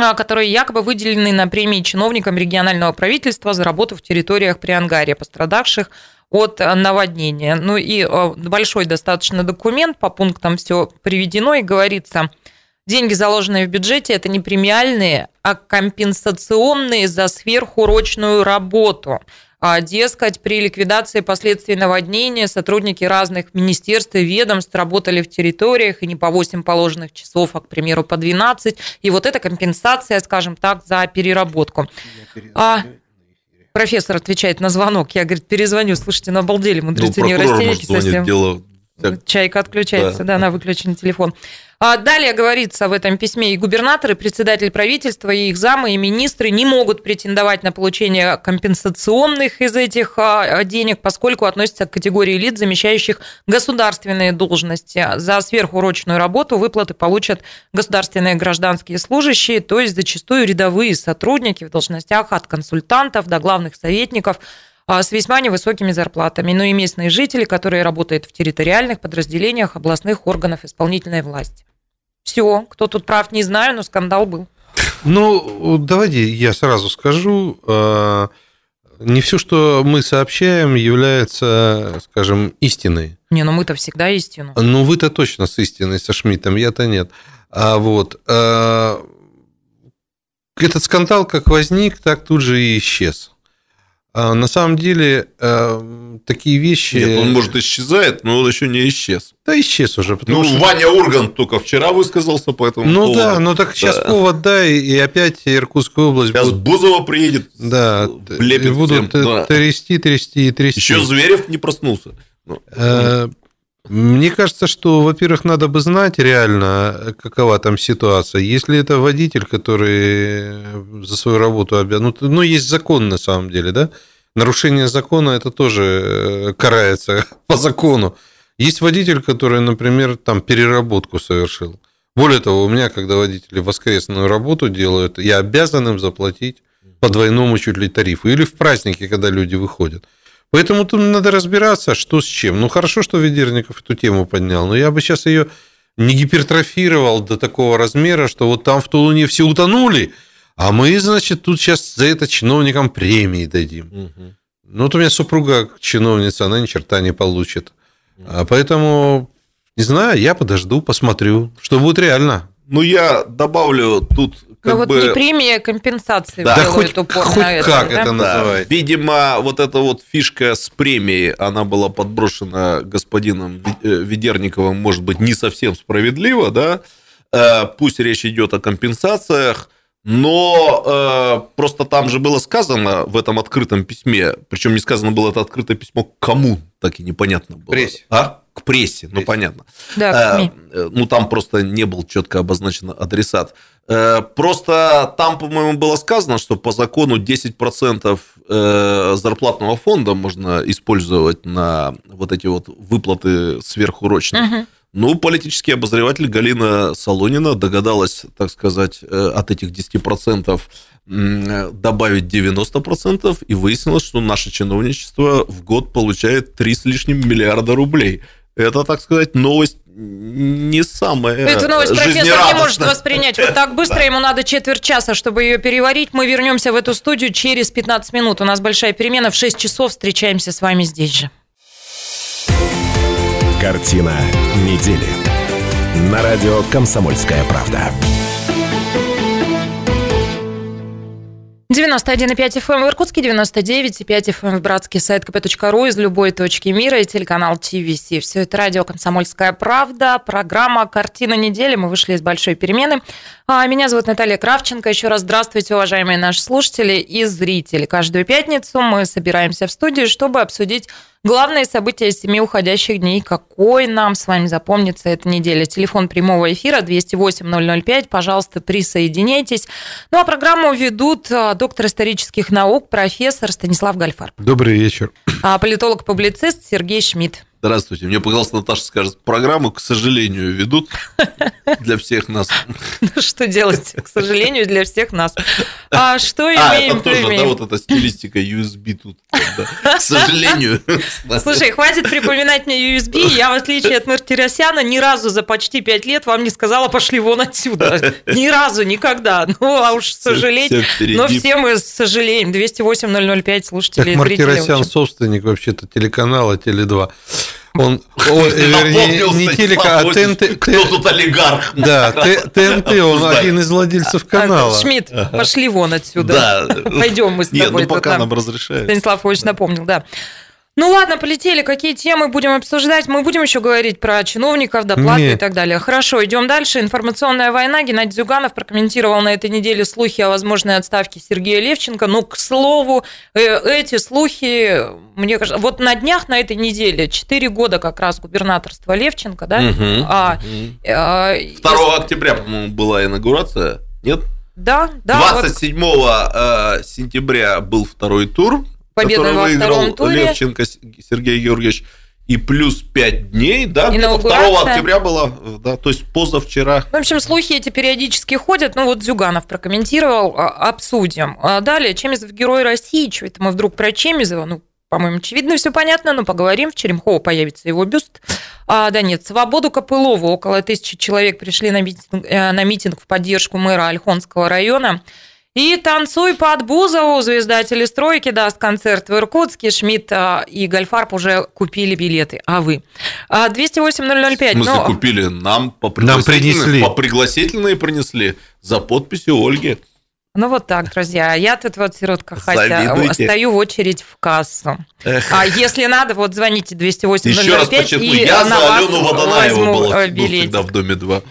а, которые якобы выделены на премии чиновникам регионального правительства за работу в территориях Приангария, пострадавших от наводнения. Ну и а, большой достаточно документ, по пунктам все приведено и говорится, деньги, заложенные в бюджете, это не премиальные, а компенсационные за сверхурочную работу. А, дескать, при ликвидации последствий наводнения сотрудники разных министерств и ведомств работали в территориях и не по 8 положенных часов, а, к примеру, по 12. И вот это компенсация, скажем так, за переработку. А, профессор отвечает на звонок. Я, говорит, перезвоню. Слушайте, ну обалдели, мудрецы ну, неврастенники совсем. Дело... Чайка отключается, да, да на выключенный телефон. А далее говорится в этом письме, и губернаторы, председатель правительства, и их замы, и министры не могут претендовать на получение компенсационных из этих а, денег, поскольку относятся к категории лиц, замещающих государственные должности. За сверхурочную работу выплаты получат государственные гражданские служащие, то есть зачастую рядовые сотрудники в должностях от консультантов до главных советников а, с весьма невысокими зарплатами, но и местные жители, которые работают в территориальных подразделениях областных органов исполнительной власти. Все, кто тут прав, не знаю, но скандал был. Ну, давайте я сразу скажу. А, не все, что мы сообщаем, является, скажем, истиной. Не, ну мы-то всегда истину. Ну, вы-то точно с истиной, со Шмидтом, я-то нет. А вот а, этот скандал как возник, так тут же и исчез. А на самом деле э, такие вещи... Нет, он, может, исчезает, но он еще не исчез. Да, исчез уже. Ну, что... Ваня Ургант только вчера высказался по этому Ну поводу. да, ну так сейчас да. повод, да, и опять Иркутская область... Сейчас будут... Бузова приедет, да, и будут всем, да. трясти, трясти и трясти. Еще Зверев не проснулся. Мне кажется, что, во-первых, надо бы знать реально, какова там ситуация. Если это водитель, который за свою работу обязан... Ну, ну, есть закон на самом деле, да? Нарушение закона это тоже э, карается по закону. Есть водитель, который, например, там переработку совершил. Более того, у меня, когда водители воскресную работу делают, я обязан им заплатить по двойному чуть ли тарифу. Или в праздники, когда люди выходят. Поэтому тут надо разбираться, что с чем. Ну, хорошо, что Ведерников эту тему поднял, но я бы сейчас ее не гипертрофировал до такого размера, что вот там в Тулуне все утонули, а мы, значит, тут сейчас за это чиновникам премии дадим. Угу. Ну, вот у меня супруга чиновница, она ни черта не получит. А поэтому, не знаю, я подожду, посмотрю, что будет реально. Ну, я добавлю тут как Но бы... вот не премия, а компенсации да. делают да упор хоть на это. как да? это называется. Да. Видимо, вот эта вот фишка с премией, она была подброшена господином э, Ведерниковым, может быть, не совсем справедливо, да? Э, пусть речь идет о компенсациях, но э, просто там же было сказано в этом открытом письме, причем не сказано было это открытое письмо кому, так и непонятно было. Прессе. А? К прессе, ну, понятно. Да, к э, ну там просто не был четко обозначен адресат. Э, просто там, по-моему, было сказано, что по закону 10% э, зарплатного фонда можно использовать на вот эти вот выплаты сверхурочные. Угу. Ну, политический обозреватель Галина Солонина догадалась, так сказать, э, от этих 10% добавить 90%, и выяснилось, что наше чиновничество в год получает 3 с лишним миллиарда рублей. Это, так сказать, новость не самая Эту новость профессор не может воспринять вот так быстро, ему надо четверть часа, чтобы ее переварить. Мы вернемся в эту студию через 15 минут. У нас большая перемена, в 6 часов встречаемся с вами здесь же. Картина недели. На радио «Комсомольская правда». 91,5 FM эм в Иркутске, 99,5 FM эм в Братске, сайт kp.ru из любой точки мира и телеканал ТВС. Все это радио «Комсомольская правда», программа «Картина недели». Мы вышли из большой перемены. А, меня зовут Наталья Кравченко. Еще раз здравствуйте, уважаемые наши слушатели и зрители. Каждую пятницу мы собираемся в студии, чтобы обсудить Главные события семи уходящих дней. Какой нам с вами запомнится эта неделя? Телефон прямого эфира 208-005. Пожалуйста, присоединяйтесь. Ну а программу ведут а, доктор исторических наук, профессор Станислав Гальфар. Добрый вечер. А политолог-публицист Сергей Шмидт. Здравствуйте. Мне показалось, Наташа скажет, программу, к сожалению, ведут для всех нас. что делать, к сожалению, для всех нас. А что а, имеем, это тоже, да, вот эта стилистика USB тут, к сожалению. Слушай, хватит припоминать мне USB. Я, в отличие от Мартиросяна, ни разу за почти пять лет вам не сказала, пошли вон отсюда. Ни разу, никогда. Ну, а уж, к сожалению, но все мы сожалеем. 208-005 слушателей так Мартиросян собственник вообще-то телеканала Теле2. Он, о, вернее, не телека, а ТНТ. Кто тут олигарх? Да, ТНТ, он один из владельцев канала. Шмидт, пошли вон отсюда. Да. Пойдем мы с тобой. Нет, ну пока нам разрешают. Станислав Ильич напомнил, да. Ну ладно, полетели. Какие темы будем обсуждать? Мы будем еще говорить про чиновников, доплаты Нет. и так далее. Хорошо, идем дальше. Информационная война. Геннадий Зюганов прокомментировал на этой неделе слухи о возможной отставке Сергея Левченко. Ну, к слову, э, эти слухи, мне кажется, вот на днях на этой неделе, 4 года как раз губернаторства Левченко, да? Угу, а, угу. А, 2 и... октября, по-моему, была инаугурация, нет? Да, да. 27 вот... Э, сентября был второй тур победу во втором туре. Левченко Сергей Георгиевич. И плюс 5 дней, да, 2 октября было, да, то есть позавчера. В общем, слухи эти периодически ходят. Ну, вот Зюганов прокомментировал, а, обсудим. А далее, Чемизов герой России. Что это мы вдруг про Чемизова? Ну, по-моему, очевидно, все понятно, но поговорим. В Черемхово появится его бюст. А, да нет, свободу Копылову. Около тысячи человек пришли на митинг, э, на митинг в поддержку мэра Ольхонского района. И «Танцуй под Бузову» звезда телестройки даст концерт в Иркутске. Шмидт а, и Гольфарб уже купили билеты. А вы? 208-005. В смысле ну, купили? Нам по Нам принесли. По пригласительные принесли за подписью Ольги. Ну вот так, друзья. Я тут вот, сиротка Хася, стою в очередь в кассу. Эх. А если надо, вот звоните 208 Еще раз подчеркну, я за Алену Водонаеву был всегда в Доме 2.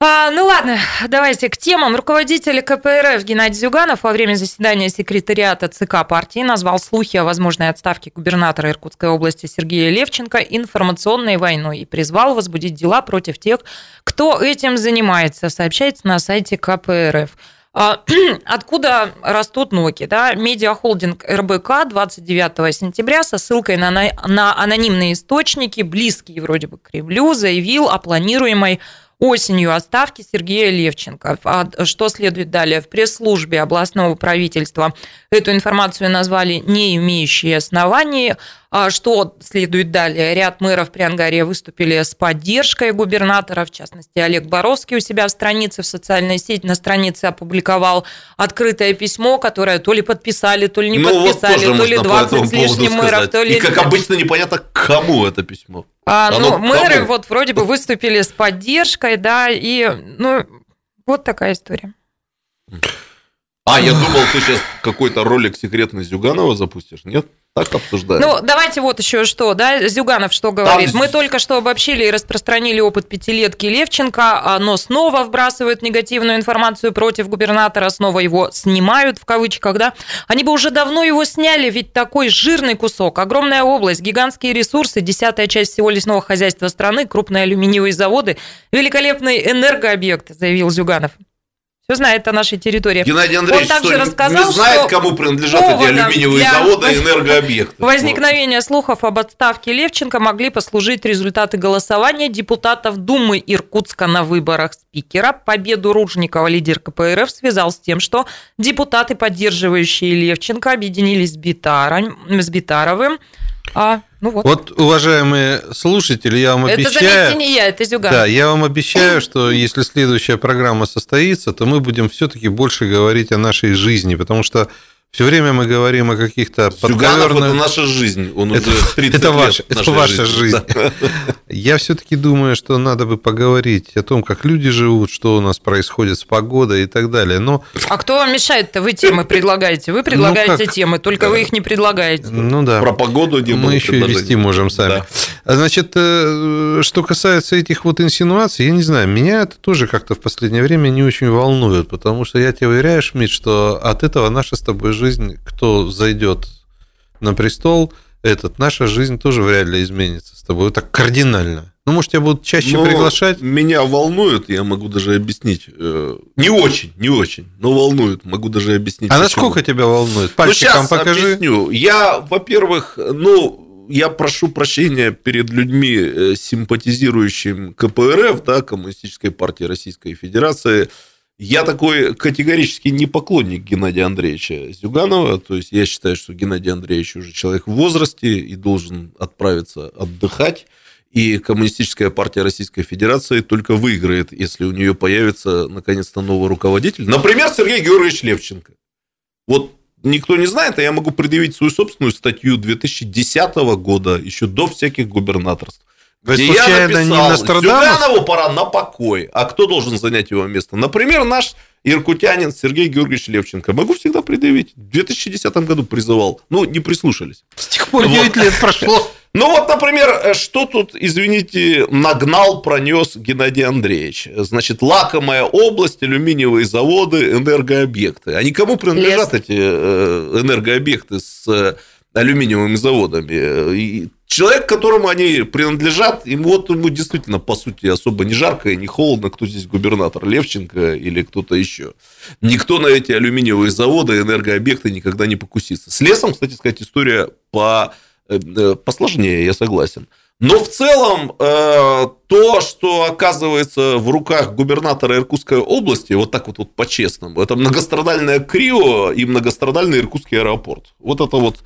А, ну ладно, давайте к темам. Руководитель КПРФ Геннадий Зюганов во время заседания секретариата ЦК партии назвал слухи о возможной отставке губернатора Иркутской области Сергея Левченко информационной войной и призвал возбудить дела против тех, кто этим занимается, сообщается на сайте КПРФ. А, откуда растут ноги? Да? Медиахолдинг РБК 29 сентября со ссылкой на, на анонимные источники, близкие вроде бы к Кремлю, заявил о планируемой осенью отставки Сергея Левченко. А что следует далее? В пресс-службе областного правительства эту информацию назвали не имеющие оснований. А что следует далее? Ряд мэров при Ангаре выступили с поддержкой губернатора, в частности, Олег Боровский у себя в странице, в социальной сети, на странице опубликовал открытое письмо, которое то ли подписали, то ли не ну, подписали, вот то ли 20 с лишним мэров, то ли... И, как обычно, непонятно, кому это письмо. А, ну, мэры кому? вот вроде бы выступили с поддержкой, да, и, ну, вот такая история. А, я думал, ты сейчас какой-то ролик секретный Зюганова запустишь, нет? Так обсуждаем. Ну, давайте вот еще что, да, Зюганов что говорит. Там... Мы только что обобщили и распространили опыт пятилетки Левченко, но снова вбрасывают негативную информацию против губернатора, снова его снимают, в кавычках, да. Они бы уже давно его сняли, ведь такой жирный кусок, огромная область, гигантские ресурсы, десятая часть всего лесного хозяйства страны, крупные алюминиевые заводы, великолепный энергообъект, заявил Зюганов. Все знает о нашей территории. Геннадий Андреевич Он также что, рассказал, не знает, кому принадлежат эти алюминиевые заводы и энергообъекты. Возникновение слухов об отставке Левченко могли послужить результаты голосования депутатов Думы Иркутска на выборах спикера. Победу Ружникова лидер КПРФ связал с тем, что депутаты, поддерживающие Левченко, объединились с, Битаром, с Битаровым. А, ну вот. вот, уважаемые слушатели, я вам это, обещаю... Это, заметьте, не я, это Зюган. Да, я вам обещаю, что если следующая программа состоится, то мы будем все-таки больше говорить о нашей жизни, потому что все время мы говорим о каких-то подковерных... это наша жизнь. Он это, уже 30 это, ваш, это ваша жизнь. жизнь. Я все-таки думаю, что надо бы поговорить о том, как люди живут, что у нас происходит с погодой и так далее. Но... А кто вам мешает-то? Вы темы предлагаете. Вы предлагаете ну, темы, только да. вы их не предлагаете. Ну да. Про погоду не Мы еще и вести можем сами. Да. Значит, э, что касается этих вот инсинуаций, я не знаю, меня это тоже как-то в последнее время не очень волнует, потому что я тебе уверяю, Шмидт, что от этого наша с тобой жизнь жизнь, кто зайдет на престол, этот, наша жизнь тоже вряд ли изменится с тобой так кардинально. Ну, может, тебя будут чаще но приглашать? Меня волнует, я могу даже объяснить. Э, не очень, не очень, но волнует, могу даже объяснить. А почему. насколько тебя волнует? Пальчиком ну, покажи. объясню. Я, во-первых, ну, я прошу прощения перед людьми, э, симпатизирующими КПРФ, да, Коммунистической партии Российской Федерации. Я такой категорически не поклонник Геннадия Андреевича Зюганова. То есть я считаю, что Геннадий Андреевич уже человек в возрасте и должен отправиться отдыхать. И Коммунистическая партия Российской Федерации только выиграет, если у нее появится наконец-то новый руководитель. Например, Сергей Георгиевич Левченко. Вот никто не знает, а я могу предъявить свою собственную статью 2010 года, еще до всяких губернаторств. Вы где я написал, Зюганову пора на покой. А кто должен занять его место? Например, наш иркутянин Сергей Георгиевич Левченко. Могу всегда предъявить. В 2010 году призывал. Ну, не прислушались. С тех пор 9 вот. лет прошло. Ну вот, например, что тут, извините, нагнал, пронес Геннадий Андреевич? Значит, лакомая область, алюминиевые заводы, энергообъекты. А никому принадлежат Лес. эти э, энергообъекты с э, алюминиевыми заводами? И человек, которому они принадлежат, ему вот ему действительно, по сути, особо не жарко и не холодно, кто здесь губернатор, Левченко или кто-то еще. Никто на эти алюминиевые заводы, энергообъекты никогда не покусится. С лесом, кстати сказать, история по Э, э, посложнее, я согласен. Но в целом э, то, что оказывается в руках губернатора Иркутской области, вот так вот, вот по-честному, это многострадальное Крио и многострадальный Иркутский аэропорт. Вот это вот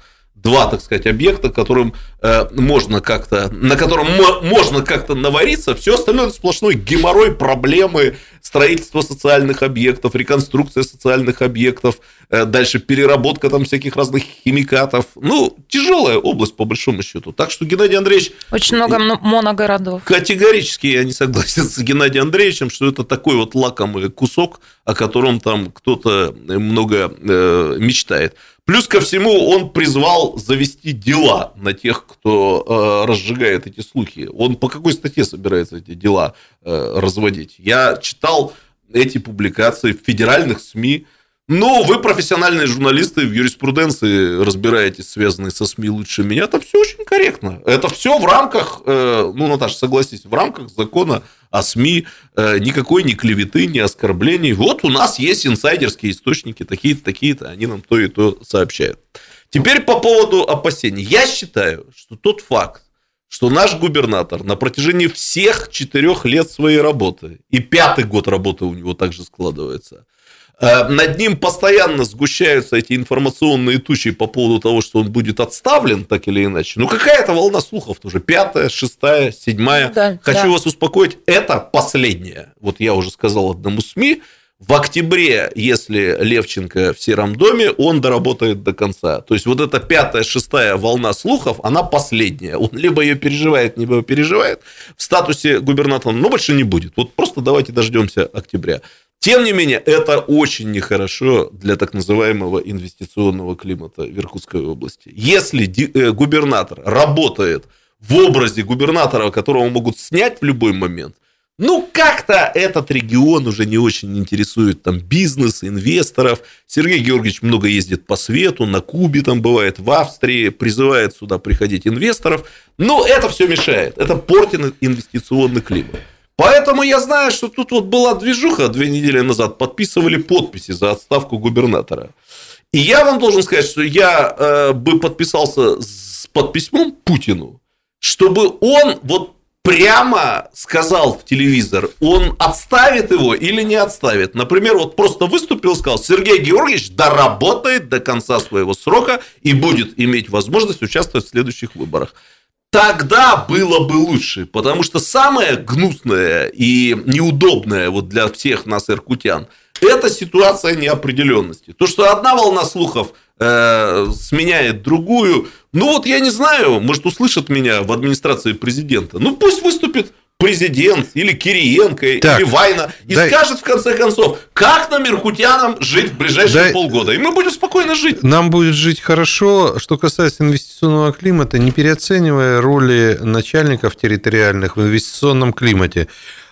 два, так сказать, объекта, которым э, можно как-то, на котором можно как-то навариться, все остальное это сплошной геморрой, проблемы, строительство социальных объектов, реконструкция социальных объектов, э, дальше переработка там всяких разных химикатов. Ну, тяжелая область, по большому счету. Так что Геннадий Андреевич... Очень много моногородов. Категорически я не согласен с Геннадием Андреевичем, что это такой вот лакомый кусок, о котором там кто-то много э, мечтает. Плюс ко всему, он призвал завести дела на тех, кто э, разжигает эти слухи. Он по какой статье собирается эти дела э, разводить? Я читал эти публикации в федеральных СМИ. Ну, вы профессиональные журналисты в юриспруденции разбираетесь, связанные со СМИ лучше меня. Это все очень корректно. Это все в рамках, э, ну, Наташа, согласитесь, в рамках закона о СМИ, э, никакой ни клеветы, ни оскорблений. Вот у нас есть инсайдерские источники, такие-то, такие-то, они нам то и то сообщают. Теперь по поводу опасений. Я считаю, что тот факт, что наш губернатор на протяжении всех четырех лет своей работы, и пятый год работы у него также складывается – над ним постоянно сгущаются эти информационные тучи по поводу того, что он будет отставлен, так или иначе. Ну, какая-то волна слухов тоже. Пятая, шестая, седьмая. Да, Хочу да. вас успокоить, это последняя. Вот я уже сказал одному СМИ, в октябре, если Левченко в Сером доме, он доработает до конца. То есть, вот эта пятая, шестая волна слухов, она последняя. Он либо ее переживает, либо переживает. В статусе губернатора, но больше не будет. Вот просто давайте дождемся октября. Тем не менее, это очень нехорошо для так называемого инвестиционного климата в Иркутской области. Если э, губернатор работает в образе губернатора, которого могут снять в любой момент, ну, как-то этот регион уже не очень интересует там бизнес, инвесторов. Сергей Георгиевич много ездит по свету, на Кубе там бывает, в Австрии, призывает сюда приходить инвесторов. Но это все мешает, это портит инвестиционный климат. Поэтому я знаю, что тут вот была движуха две недели назад, подписывали подписи за отставку губернатора. И я вам должен сказать, что я э, бы подписался с, под письмом Путину, чтобы он вот прямо сказал в телевизор, он отставит его или не отставит. Например, вот просто выступил и сказал, Сергей Георгиевич доработает до конца своего срока и будет иметь возможность участвовать в следующих выборах. Тогда было бы лучше, потому что самое гнусное и неудобное вот для всех нас, иркутян, это ситуация неопределенности. То, что одна волна слухов э, сменяет другую, ну вот я не знаю, может услышат меня в администрации президента, ну пусть выступит президент или Кириенко так, или Вайна и дай... скажет в конце концов, как нам, иркутянам, жить в ближайшие дай... полгода. И мы будем спокойно жить. Нам будет жить хорошо. Что касается инвестиционного климата, не переоценивая роли начальников территориальных в инвестиционном климате.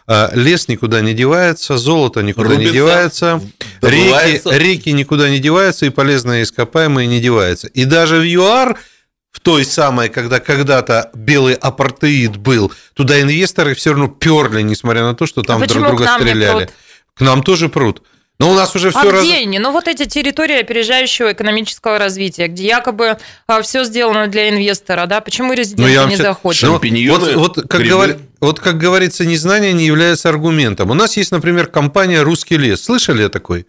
А, лес никуда не девается, золото никуда Рубится, не девается, реки, реки никуда не деваются, и полезные ископаемые не деваются. И даже в ЮАР в той самой, когда когда-то белый апартеид был, туда инвесторы все равно перли, несмотря на то, что там друг друга стреляли. К нам тоже прут. Но у нас уже все а раз... где они? Ну, вот эти территории опережающего экономического развития, где якобы а, все сделано для инвестора, да? Почему резиденты ну, не заходят? Вот, вот, как говор... вот, как говорится, незнание не является аргументом. У нас есть, например, компания «Русский лес». Слышали о такой?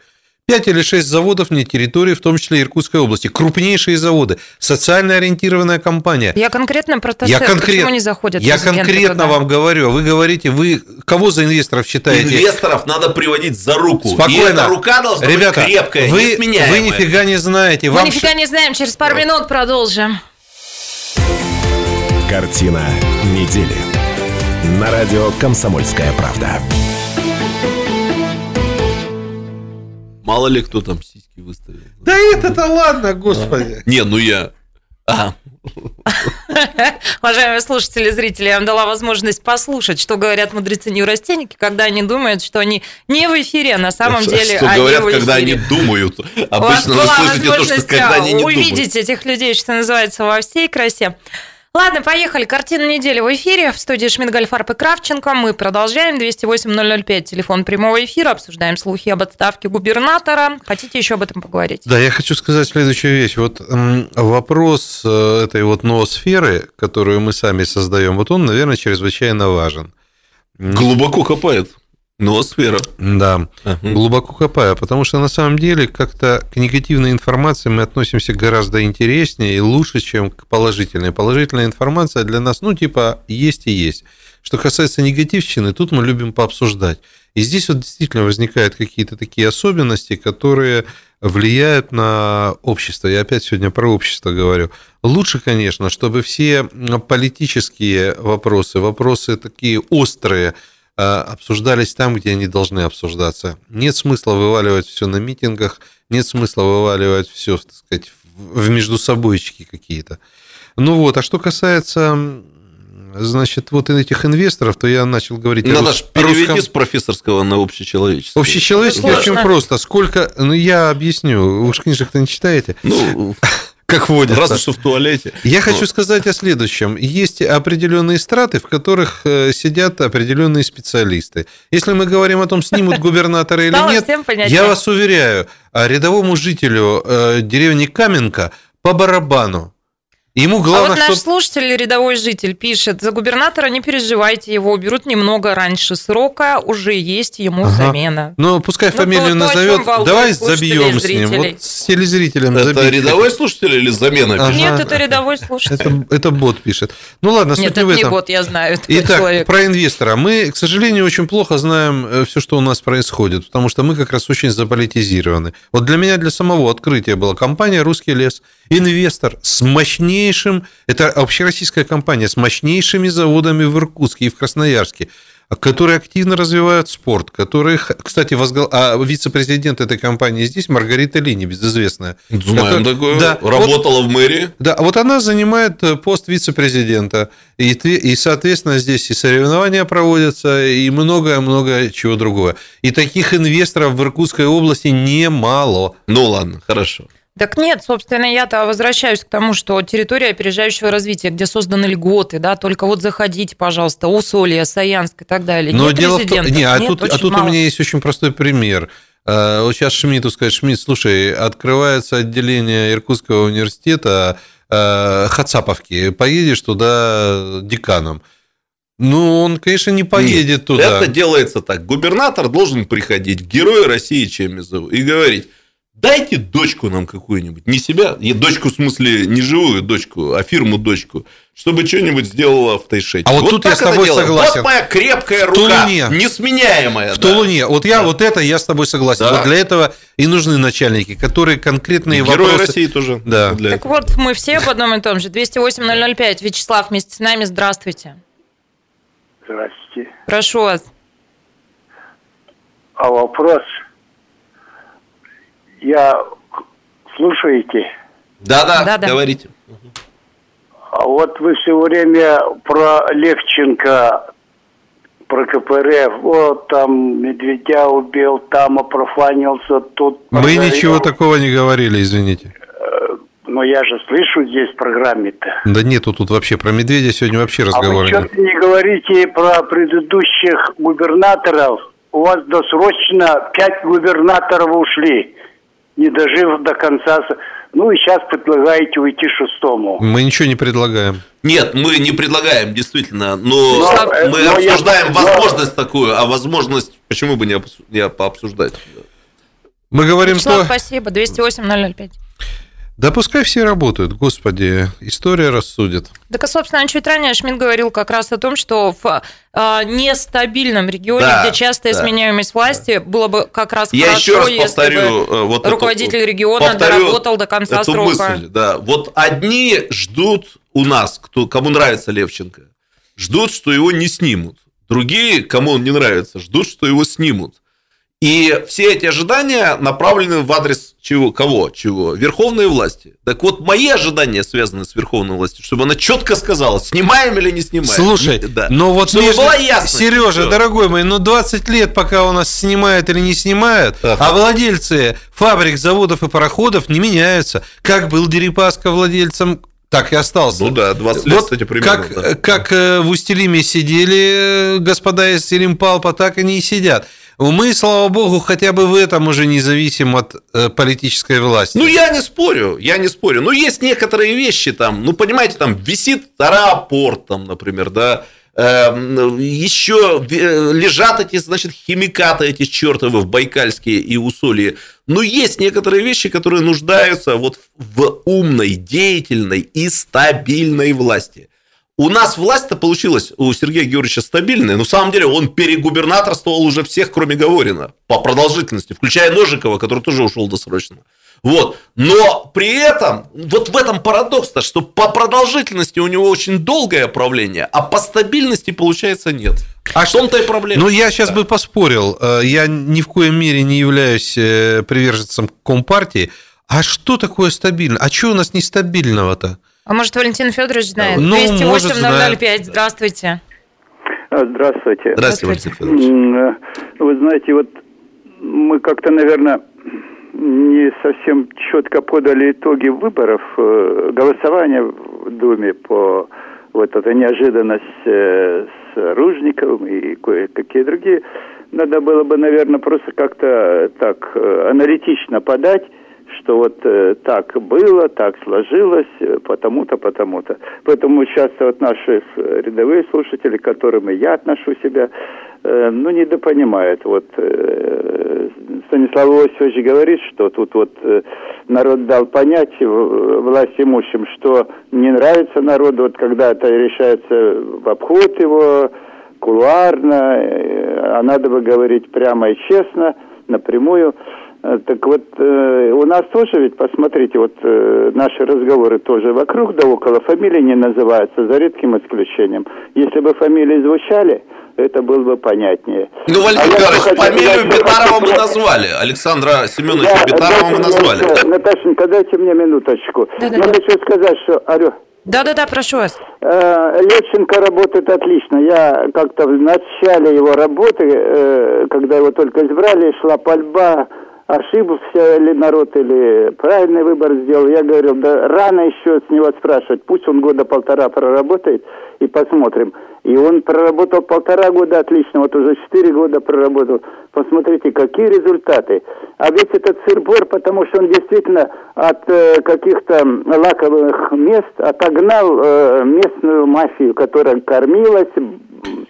Пять или шесть заводов на территории, в том числе Иркутской области. Крупнейшие заводы. Социально ориентированная компания. Я конкретно про. Я конкрет... Почему не заходят Я конкретно туда? вам говорю. Вы говорите, вы кого за инвесторов считаете? Инвесторов надо приводить за руку. Спокойно. И эта рука должна Ребята, быть крепкая, вы, вы нифига не знаете. Мы вам... нифига не знаем. Через пару минут продолжим. Картина недели. На радио «Комсомольская правда». Мало ли кто там сиськи выставил. Да это-то ладно, господи. Не, ну я... А. Уважаемые слушатели, зрители, я вам дала возможность послушать, что говорят мудрецы-неврастенники, когда они думают, что они не в эфире, а на самом деле Что говорят, когда они думают. Обычно вы слышите то, что когда они не думают. увидеть этих людей, что называется, во всей красе. Ладно, поехали. Картина недели в эфире. В студии Шмидгаль, Фарб и Кравченко. Мы продолжаем. 208-005, телефон прямого эфира. Обсуждаем слухи об отставке губернатора. Хотите еще об этом поговорить? Да, я хочу сказать следующую вещь. Вот вопрос э, этой вот ноосферы, которую мы сами создаем, вот он, наверное, чрезвычайно важен. Глубоко копает. Ноосфера. Да, uh глубоко копая, потому что на самом деле как-то к негативной информации мы относимся гораздо интереснее и лучше, чем к положительной. Положительная информация для нас, ну, типа, есть и есть. Что касается негативщины, тут мы любим пообсуждать. И здесь вот действительно возникают какие-то такие особенности, которые влияют на общество. Я опять сегодня про общество говорю. Лучше, конечно, чтобы все политические вопросы, вопросы такие острые, обсуждались там, где они должны обсуждаться. Нет смысла вываливать все на митингах, нет смысла вываливать все, так сказать, в междусобойчики какие-то. Ну вот, а что касается значит, вот этих инвесторов, то я начал говорить Надо же переведи русском... с профессорского на общечеловеческий. Общечеловеческий очень просто. Сколько, ну я объясню, вы же книжек-то не читаете. Ну, как водится. Разве что в туалете. Я хочу сказать о следующем. Есть определенные страты, в которых э, сидят определенные специалисты. Если мы говорим о том, снимут губернатора или нет, я вас уверяю, рядовому жителю э, деревни Каменка по барабану. Ему главное, а вот наш чтоб... слушатель, рядовой житель, пишет, за губернатора не переживайте, его уберут немного раньше срока, уже есть ему ага. замена. Ну, пускай ну, фамилию то, назовет, то, давай забьем с ним, вот с телезрителем Это забить. рядовой слушатель или замена? Ага. Нет, это рядовой слушатель. Это, это бот пишет. Ну ладно, суть Нет, не это в этом. не бот, я знаю. Итак, человек. про инвестора. Мы, к сожалению, очень плохо знаем э, все, что у нас происходит, потому что мы как раз очень заполитизированы. Вот для меня, для самого открытия была компания «Русский лес», инвестор с мощнейшим, это общероссийская компания с мощнейшими заводами в Иркутске и в Красноярске, которые активно развивают спорт, которые, кстати, возгол... а вице-президент этой компании здесь Маргарита Лини, безызвестная. Знаем который... такое, да, работала вот, в мэрии. Да, вот она занимает э, пост вице-президента, и, и, соответственно, здесь и соревнования проводятся, и многое-многое чего другого. И таких инвесторов в Иркутской области немало. Ну ладно, хорошо. Так нет, собственно, я-то возвращаюсь к тому, что территория опережающего развития, где созданы льготы, да, только вот заходите, пожалуйста, Усолье, Саянск и так далее. Но нет дело в том, не, а нет, тут, а тут у меня есть очень простой пример. Э, вот сейчас Шмидту сказать, Шмидт, слушай, открывается отделение Иркутского университета э, Хацаповки, поедешь туда деканом. Ну, он, конечно, не поедет Нет, туда. Это делается так. Губернатор должен приходить в Герои России Чемизову и говорить, Дайте дочку нам какую-нибудь. Не себя, дочку в смысле не живую дочку, а фирму дочку, чтобы что-нибудь сделала в Тайшете. А вот, вот тут я с тобой согласен. Вот моя крепкая рука, Тулуне. несменяемая. В да. Тулуне. Вот я да. вот это я с тобой согласен. Да. Вот для этого и нужны начальники, которые конкретные Герои вопросы... России тоже. Да. Для так этого. вот, мы все в одном и том же. 208-005. Вячеслав вместе с нами. Здравствуйте. Здравствуйте. Прошу вас. А вопрос я слушаете? Да, да, да, да. говорите. А вот вы все время про Левченко, про КПРФ, вот там Медведя убил, там опрофанился, тут... Мы подарил. ничего такого не говорили, извините. Э, но я же слышу здесь в программе-то. Да нету тут вообще про медведя сегодня вообще разговора а вы нет. не говорите про предыдущих губернаторов, у вас досрочно пять губернаторов ушли, не дожив до конца. Ну и сейчас предлагаете уйти шестому. Мы ничего не предлагаем. Нет, мы не предлагаем, действительно, но, но мы но обсуждаем я... возможность но... такую, а возможность почему бы не, не пообсуждать? Мы говорим, Вячеслав, что... спасибо, 208-005. Да пускай все работают, господи, история рассудит. Так, а, собственно, чуть ранее Шмидт говорил как раз о том, что в э, нестабильном регионе, да, где частая да, сменяемость власти, да. было бы как раз Я хорошо, еще раз повторю, если бы э, вот руководитель эту, региона доработал до конца эту срока. Мысль, да. Вот одни ждут у нас, кто, кому нравится Левченко, ждут, что его не снимут. Другие, кому он не нравится, ждут, что его снимут. И все эти ожидания направлены в адрес чего? Кого? Чего? Верховной власти. Так вот, мои ожидания связаны с верховной властью, чтобы она четко сказала, снимаем или не снимаем. Слушай, да. но вот чтобы между... была ясность. Сережа, все. дорогой мой, ну 20 лет, пока у нас снимают или не снимают, ага. а владельцы фабрик, заводов и пароходов не меняются. Как был Дерипаска владельцем так и остался. Ну да, 20 лет, вот кстати, примерно. Как, да. как э, в Устилиме сидели э, господа из Селимпалпа, так они и сидят. Мы, слава богу, хотя бы в этом уже не зависим от э, политической власти. Ну, я не спорю, я не спорю. Но есть некоторые вещи там, ну, понимаете, там висит аэропорт, там, например, да, эм, еще лежат эти, значит, химикаты эти чертовы в Байкальске и Усолье. Но есть некоторые вещи, которые нуждаются вот в умной, деятельной и стабильной власти. У нас власть-то получилась у Сергея Георгиевича стабильная, но на самом деле он перегубернаторствовал уже всех, кроме Говорина, по продолжительности, включая Ножикова, который тоже ушел досрочно. Вот. Но при этом, вот в этом парадокс-то, что по продолжительности у него очень долгое правление, а по стабильности, получается, нет. А что том-то и проблема. Ну, я сейчас да. бы поспорил. Э, я ни в коем мере не являюсь э, приверженцем Компартии. А что такое стабильно? А что у нас нестабильного-то? А может, Валентин Федорович знает? Ну, 208 Здравствуйте. А, здравствуйте. Здравствуйте, Валентин Федорович. Вы знаете, вот мы как-то, наверное, не совсем четко подали итоги выборов, э, голосования в Думе по вот этой неожиданность э, с Ружниковым и кое-какие другие. Надо было бы, наверное, просто как-то так э, аналитично подать что вот э, так было, так сложилось, э, потому-то, потому-то. Поэтому часто вот наши рядовые слушатели, к которым и я отношу себя, э, ну, недопонимают. Вот э, Станислав Иосифович говорит, что тут вот э, народ дал понять власть имущим, что не нравится народу, вот когда это решается в обход его, кулуарно, э, а надо бы говорить прямо и честно, напрямую. Э, так вот, э, у нас тоже ведь, посмотрите, вот э, наши разговоры тоже вокруг да около, фамилии не называются, за редким исключением. Если бы фамилии звучали, это было бы понятнее. Ну, Валентин а Николаевич, фамилию Бетарова мы назвали, Александра Семеновича я, Бетарова мы назвали. Мне, Наташенька, дайте мне минуточку. Да, да, Я да. хочу сказать, что... Алло. Да-да-да, прошу вас. Левченко работает отлично. Я как-то в начале его работы, когда его только избрали, шла пальба ошибся ли народ или правильный выбор сделал. Я говорил, да рано еще с него спрашивать, пусть он года полтора проработает и посмотрим. И он проработал полтора года отлично, вот уже четыре года проработал. Посмотрите, какие результаты. А весь этот сырбор, потому что он действительно от э, каких-то лаковых мест отогнал э, местную мафию, которая кормилась,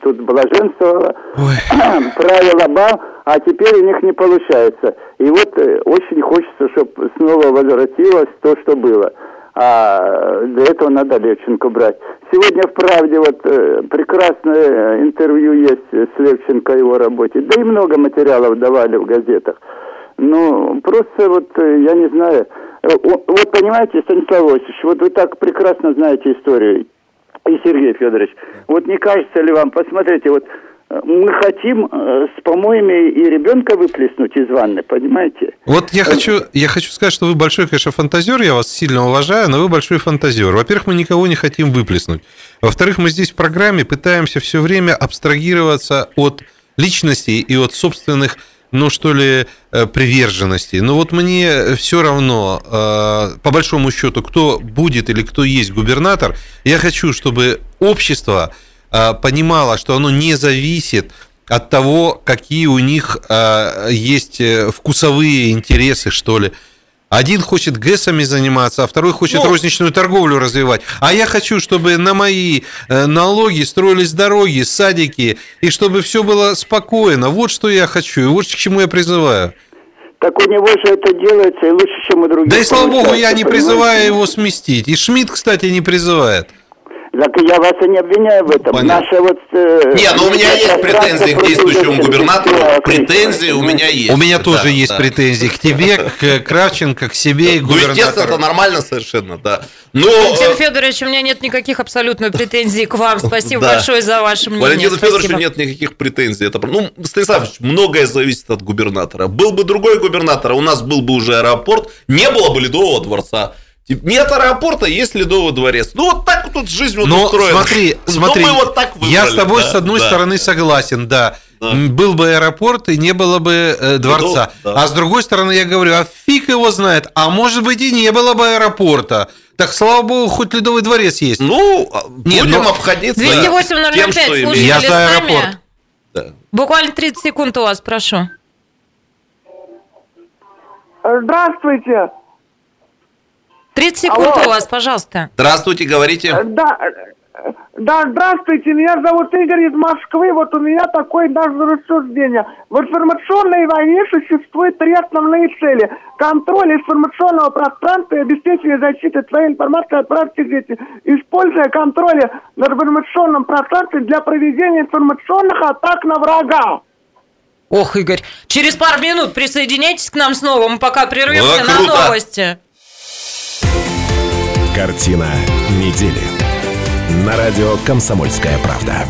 тут блаженствовала, правила бал, а теперь у них не получается. И вот э, очень хочется, чтобы снова возвратилось то, что было а для этого надо Левченко брать. Сегодня в «Правде» вот э, прекрасное интервью есть с Левченко о его работе, да и много материалов давали в газетах. Ну, просто вот, э, я не знаю, э, вот понимаете, Станислав Васильевич, вот вы так прекрасно знаете историю, и Сергей Федорович, вот не кажется ли вам, посмотрите, вот мы хотим э, с помоями и ребенка выплеснуть из ванны, понимаете? Вот я хочу, я хочу сказать, что вы большой, конечно, фантазер, я вас сильно уважаю, но вы большой фантазер. Во-первых, мы никого не хотим выплеснуть. Во-вторых, мы здесь в программе пытаемся все время абстрагироваться от личностей и от собственных ну, что ли, э, приверженности. Но вот мне все равно, э, по большому счету, кто будет или кто есть губернатор, я хочу, чтобы общество понимала, что оно не зависит от того, какие у них э, есть э, вкусовые интересы, что ли. Один хочет ГЭСами заниматься, а второй хочет ну, розничную торговлю развивать. А я хочу, чтобы на мои э, налоги строились дороги, садики, и чтобы все было спокойно. Вот что я хочу, и вот к чему я призываю. Так у него же это делается и лучше, чем у других. Да и слава богу, я не призываю его сместить. И Шмидт, кстати, не призывает. Так я вас и не обвиняю в этом. Понятно. Наша вот... Э, не, ну у меня есть претензии к действующему губернатору. Претензии у меня есть. У меня тоже да, есть да. претензии к тебе, к Кравченко, к себе и губернатору. Ну, естественно, это нормально совершенно, да. Но... Валентин э, Федорович, у меня нет никаких абсолютно претензий к вам. Спасибо да. большое за ваше мнение. Валентину Федоровичу нет никаких претензий. Это... Ну, Станислав многое зависит от губернатора. Был бы другой губернатор, у нас был бы уже аэропорт, не было бы Ледового дворца. Нет аэропорта, есть Ледовый дворец. Ну, вот так вот тут жизнь вот Но устроена. смотри, смотри, мы вот так выбрали, я с тобой да, с одной да. стороны согласен, да. да. Был бы аэропорт, и не было бы э, дворца. Ледов, да. А с другой стороны, я говорю, а фиг его знает, а может быть и не было бы аэропорта. Так, слава богу, хоть Ледовый дворец есть. Ну, а, Нет, будем но... обходиться 208 тем, что Я за аэропорт. Да. Буквально 30 секунд у вас, прошу. Здравствуйте. 30 секунд Алло. у вас, пожалуйста. Здравствуйте, говорите. Э, да, э, да, здравствуйте, меня зовут Игорь из Москвы. Вот у меня такое даже рассуждение. В информационной войне существуют три основные цели. Контроль информационного пространства и обеспечение защиты своей информации от прав сети. Используя контроль над информационным пространством для проведения информационных атак на врага. Ох, Игорь, через пару минут присоединяйтесь к нам снова, мы пока прервемся на новости. Картина недели. На радио «Комсомольская правда».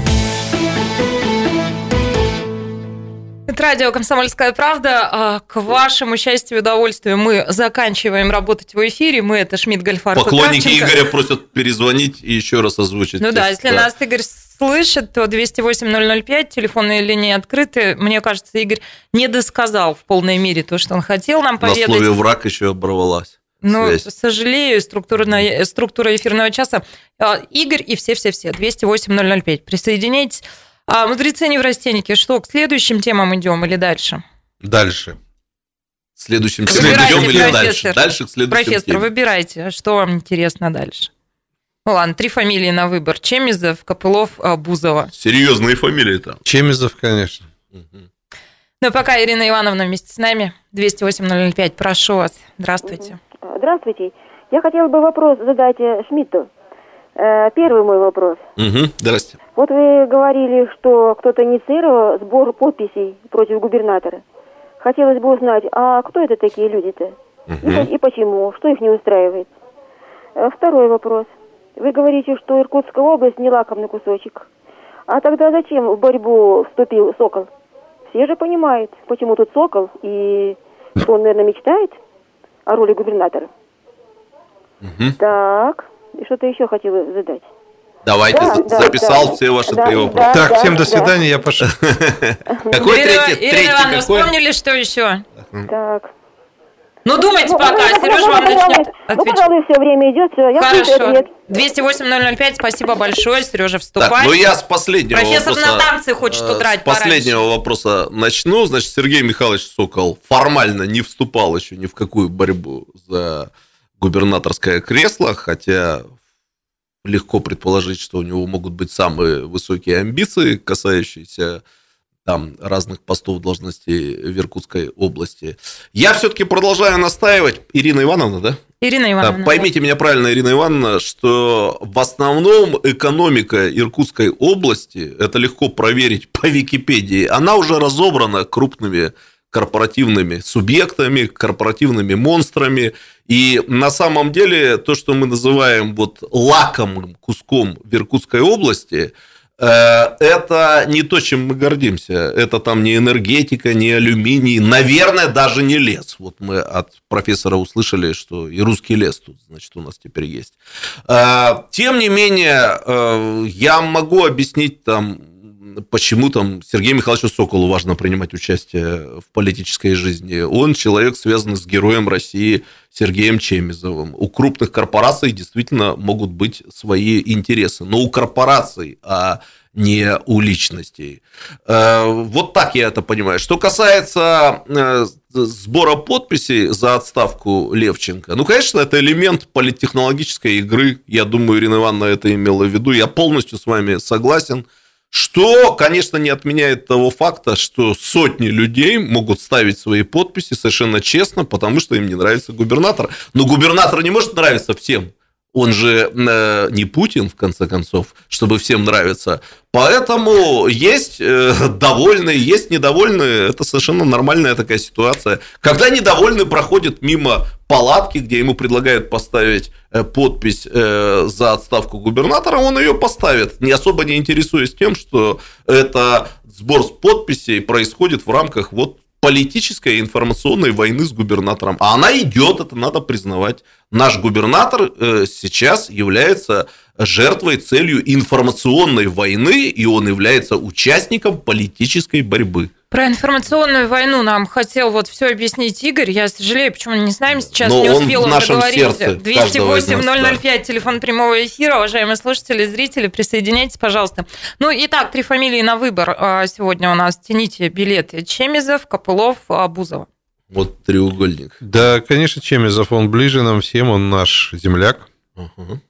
Это радио «Комсомольская правда». А, к вашему счастью и удовольствию мы заканчиваем работать в эфире. Мы это Шмидт Гольфар. Поклонники Игоря просят перезвонить и еще раз озвучить. Ну да, если да. нас Игорь слышит, то 208-005, телефонные линии открыты. Мне кажется, Игорь не досказал в полной мере то, что он хотел нам поведать. На слове «враг» еще оборвалась. Ну, связь. сожалею, структура, структура эфирного часа. А, Игорь и все-все-все, 208-005. Присоединяйтесь. А, мудрецы не в растенике. Что, к следующим темам идем или дальше? Дальше. Следующим темам идем или дальше? Дальше к следующим Профессор, теме. выбирайте, что вам интересно дальше. Ну ладно, три фамилии на выбор. Чемизов, Копылов, а, Бузова. Серьезные фамилии там. Чемизов, конечно. Угу. Ну, пока Ирина Ивановна вместе с нами. 208-005, прошу вас. Здравствуйте. Здравствуйте. Я хотела бы вопрос задать э, Шмидту. Э, первый мой вопрос. Угу, здрасте. Вот вы говорили, что кто-то инициировал сбор подписей против губернатора. Хотелось бы узнать, а кто это такие люди-то? Угу. И, и почему? Что их не устраивает? Э, второй вопрос. Вы говорите, что Иркутская область не лакомный кусочек. А тогда зачем в борьбу вступил Сокол? Все же понимают, почему тут Сокол, и что он, наверное, мечтает – о роли губернатора. Угу. Так, и что-то еще хотела задать. Давайте, да, записал да, все ваши да, три вопроса. Да, так, да, всем до свидания, да. я пошел. Какой третий? Ирина Ивановна, вспомнили, что еще? Так. Ну, думайте ну, пока, ну, Сережа вам начнет отвечать. Ну, пожалуй, все время идет, все. Я Хорошо. 208-005, спасибо большое, Сережа, вступай. Так, ну, я с последнего Профессор вопроса... на танцы хочет э, удрать С последнего пораньше. вопроса начну. Значит, Сергей Михайлович Сокол формально не вступал еще ни в какую борьбу за губернаторское кресло, хотя легко предположить, что у него могут быть самые высокие амбиции, касающиеся там разных постов должностей в Иркутской области. Я все-таки продолжаю настаивать. Ирина Ивановна, да? Ирина Ивановна. Да, поймите меня правильно, Ирина Ивановна, что в основном экономика Иркутской области, это легко проверить по Википедии, она уже разобрана крупными корпоративными субъектами, корпоративными монстрами. И на самом деле то, что мы называем вот лакомым куском в Иркутской области – это не то, чем мы гордимся. Это там не энергетика, не алюминий, наверное, даже не лес. Вот мы от профессора услышали, что и русский лес тут, значит, у нас теперь есть. Э, тем не менее, э, я могу объяснить там почему там Сергею Михайловичу Соколу важно принимать участие в политической жизни. Он человек, связанный с героем России Сергеем Чемизовым. У крупных корпораций действительно могут быть свои интересы. Но у корпораций, а не у личностей. Э, вот так я это понимаю. Что касается э, сбора подписей за отставку Левченко, ну, конечно, это элемент политтехнологической игры. Я думаю, Ирина Ивановна это имела в виду. Я полностью с вами согласен. Что, конечно, не отменяет того факта, что сотни людей могут ставить свои подписи совершенно честно, потому что им не нравится губернатор. Но губернатор не может нравиться всем он же э, не Путин, в конце концов, чтобы всем нравиться. Поэтому есть э, довольные, есть недовольные. Это совершенно нормальная такая ситуация. Когда недовольный проходит мимо палатки, где ему предлагают поставить э, подпись за отставку губернатора, он ее поставит, не особо не интересуясь тем, что это сбор с подписей происходит в рамках вот политической информационной войны с губернатором. А она идет, это надо признавать. Наш губернатор э, сейчас является жертвой, целью информационной войны, и он является участником политической борьбы. Про информационную войну нам хотел вот все объяснить Игорь. Я сожалею, почему не с нами сейчас, Но не успел он, договорить. 208 005, телефон прямого эфира. Уважаемые слушатели, зрители, присоединяйтесь, пожалуйста. Ну, итак, три фамилии на выбор а, сегодня у нас. Тяните билеты. Чемизов, Копылов, Бузова. Вот треугольник. Да, конечно, Чемизов, он ближе нам всем, он наш земляк. Угу.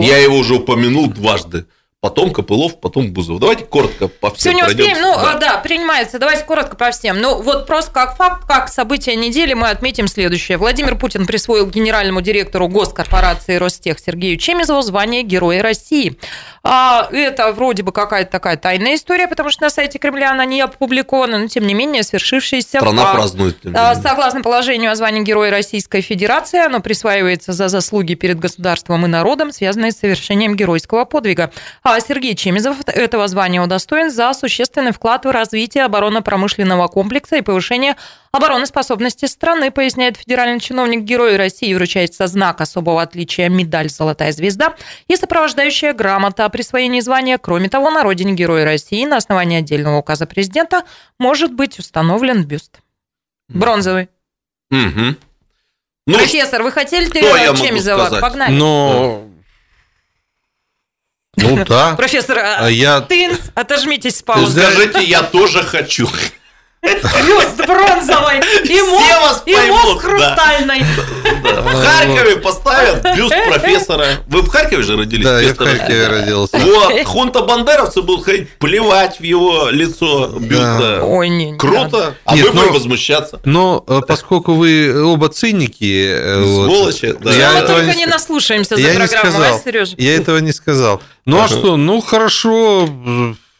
Я его уже упомянул дважды потом Копылов, потом Бузов. Давайте коротко по всем Все не успеем, ну да. да, принимается. Давайте коротко по всем. Ну вот просто как факт, как событие недели мы отметим следующее. Владимир Путин присвоил генеральному директору госкорпорации Ростех Сергею Чемизову звание Героя России. А, это вроде бы какая-то такая тайная история, потому что на сайте Кремля она не опубликована, но тем не менее свершившаяся Страна факт. празднует. А, согласно положению о звании Героя Российской Федерации, оно присваивается за заслуги перед государством и народом, связанные с совершением геройского подвига. А Сергей Чемизов этого звания удостоен за существенный вклад в развитие оборонно-промышленного комплекса и повышение обороноспособности страны, поясняет федеральный чиновник Герой России, вручается знак особого отличия медаль «Золотая звезда» и сопровождающая грамота о присвоении звания. Кроме того, на родине Героя России на основании отдельного указа президента может быть установлен бюст. Бронзовый. Угу. Ну, Профессор, вы хотели Чемизова? Погнали. Но ну да. Профессор а, а я... Тынс, отожмитесь с паузы. Скажите, я тоже хочу. Бюст бронзовый и мост, и мост хрустальный. В Харькове поставят бюст профессора. Вы в Харькове же родились? Да, я в Харькове родился. Вот, хунта бандеровцы будут ходить плевать в его лицо бюста. Ой, не, Круто. А вы будете возмущаться. Но э, поскольку вы оба циники... Э, Сволочи, да. Я только не наслушаемся за программу, а, Сережа? Я этого не сказал. Ну а что, ну хорошо,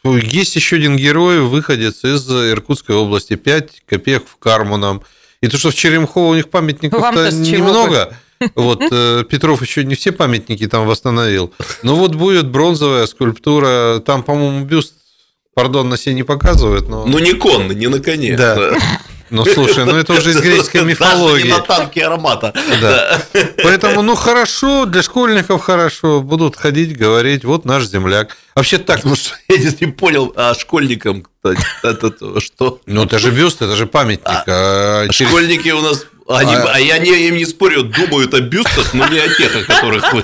есть еще один герой, выходец из Иркутской области. 5 копеек в карму нам. И то, что в Черемхово у них памятников-то немного. Вот э, Петров еще не все памятники там восстановил. Но вот будет бронзовая скульптура. Там, по-моему, бюст, пардон, на себе не показывают. Но... Ну, не конный, не на коне. Да. Ну, слушай, ну это уже из греческой мифологии. Даже не на танке аромата. Да. Поэтому, ну, хорошо, для школьников хорошо. Будут ходить, говорить, вот наш земляк. Вообще так. Ну, что, я не понял, а школьникам это что? Ну, это же бюст, это же памятник. А, а через... Школьники у нас они, а... а я не, им не спорю, думают о бюстах, но не о тех, о которых вы.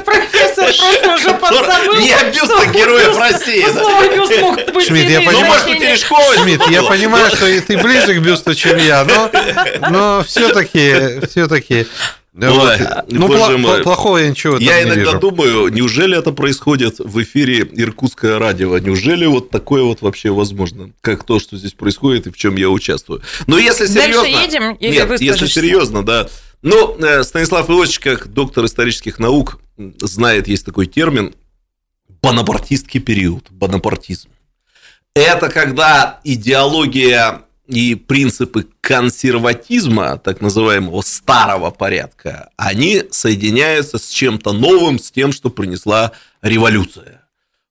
Профессор просто уже подзабыл. Не о бюстах героев России. Слово бюст мог быть Шмидт, я понимаю, Шмидт, я понимаю, что ты ближе к бюсту, чем я, но, но все-таки, все-таки вот. ну, боже мой. плохого я ничего Я иногда вижу. думаю, неужели это происходит в эфире Иркутское радио? Неужели вот такое вот вообще возможно? Как то, что здесь происходит и в чем я участвую? Но если серьезно... Дальше едем или Нет, если серьезно, да. Ну, э, Станислав Ильич, как доктор исторических наук, знает, есть такой термин бонапартистский период, бонапартизм. Это когда идеология и принципы консерватизма, так называемого старого порядка, они соединяются с чем-то новым, с тем, что принесла революция.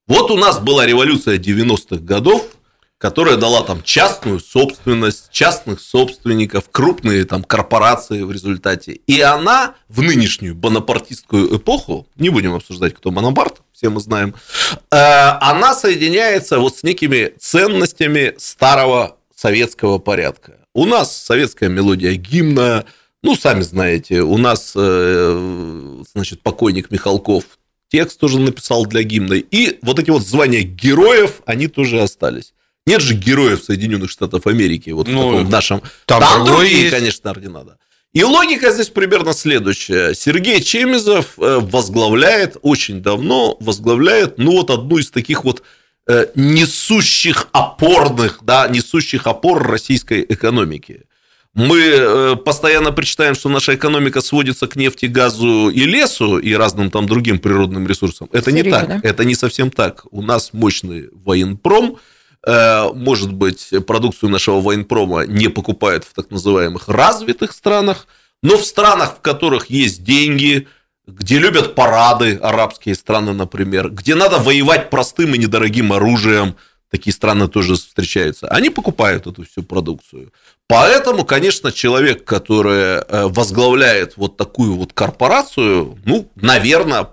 Вот у нас была революция 90-х годов, которая дала там частную собственность, частных собственников, крупные там корпорации в результате. И она в нынешнюю бонапартистскую эпоху, не будем обсуждать, кто Бонапарт, все мы знаем, э, она соединяется вот с некими ценностями старого советского порядка. У нас советская мелодия гимна, ну, сами знаете, у нас, э, значит, покойник Михалков текст тоже написал для гимна. И вот эти вот звания героев, они тоже остались. Нет же героев Соединенных Штатов Америки, вот ну, в таком нашем. Там, там другие, есть. конечно, ордена, да. И логика здесь примерно следующая. Сергей Чемизов э, возглавляет, очень давно возглавляет, ну вот одну из таких вот э, несущих опорных, да, несущих опор российской экономики. Мы э, постоянно причитаем, что наша экономика сводится к нефти, газу и лесу и разным там другим природным ресурсам. Это Серьезно, не так. Это не совсем так. У нас мощный военпром, Э, может быть, продукцию нашего военпрома не покупают в так называемых развитых странах, но в странах, в которых есть деньги, где любят парады, арабские страны, например, где надо воевать простым и недорогим оружием, такие страны тоже встречаются, они покупают эту всю продукцию. Поэтому, конечно, человек, который э, возглавляет вот такую вот корпорацию, ну, наверное,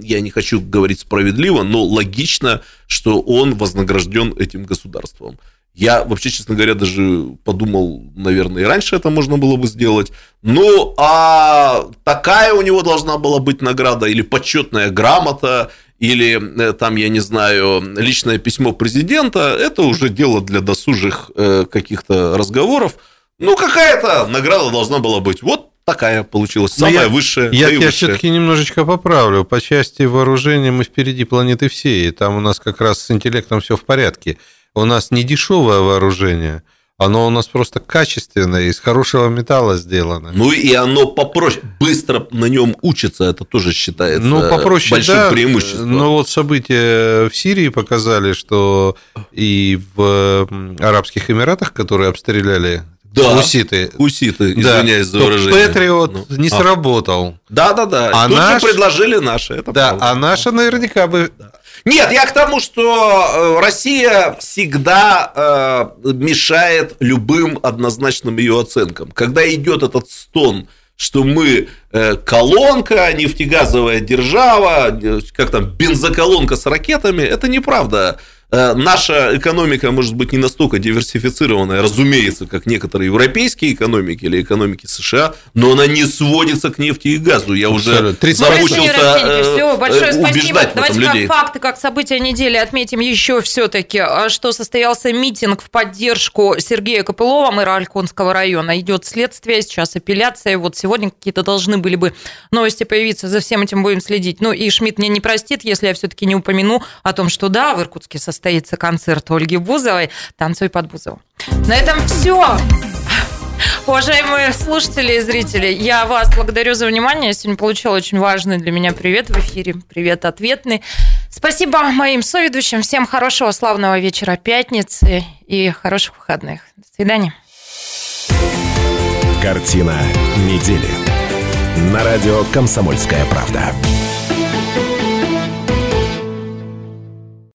я не хочу говорить справедливо, но логично, что он вознагражден этим государством. Я вообще, честно говоря, даже подумал, наверное, и раньше это можно было бы сделать. Ну, а такая у него должна была быть награда или почетная грамота, или э, там, я не знаю, личное письмо президента, это уже дело для досужих э, каких-то разговоров. Ну, какая-то награда должна была быть. Вот такая получилась, самая я, высшая. Я тебя все-таки немножечко поправлю. По части вооружения мы впереди планеты всей. Там у нас как раз с интеллектом все в порядке. У нас не дешевое вооружение, оно у нас просто качественное, из хорошего металла сделано. Ну и оно попроще, быстро на нем учится, это тоже считается ну, попроще, большим да, преимуществом. Но вот события в Сирии показали, что и в Арабских Эмиратах, которые обстреляли да. Уситы. Уситы, извиняюсь да. за выражение. Патриот ну. не а. сработал. Да-да-да. А Тут наш... же предложили наши. Это да, правда. а наша наверняка бы... Да. Нет, я к тому, что э, Россия всегда э, мешает любым однозначным ее оценкам. Когда идет этот стон, что мы э, колонка, нефтегазовая держава, э, как там, бензоколонка с ракетами, это неправда. Э, наша экономика может быть не настолько диверсифицированная, разумеется, как некоторые европейские экономики или экономики США, но она не сводится к нефти и газу. Я уже замучился э, Все, большое спасибо. Давайте людей. как факты, как события недели отметим еще все-таки, а что состоялся митинг в поддержку Сергея Копылова, мэра Альконского района. Идет следствие, сейчас апелляция. Вот сегодня какие-то должны были бы новости появиться, за всем этим будем следить. Ну и Шмидт мне не простит, если я все-таки не упомяну о том, что да, в Иркутске состоялся состоится концерт Ольги Бузовой «Танцуй под Бузову». На этом все. Уважаемые слушатели и зрители, я вас благодарю за внимание. Я сегодня получила очень важный для меня привет в эфире. Привет ответный. Спасибо моим соведущим. Всем хорошего, славного вечера пятницы и хороших выходных. До свидания. Картина недели. На радио «Комсомольская правда».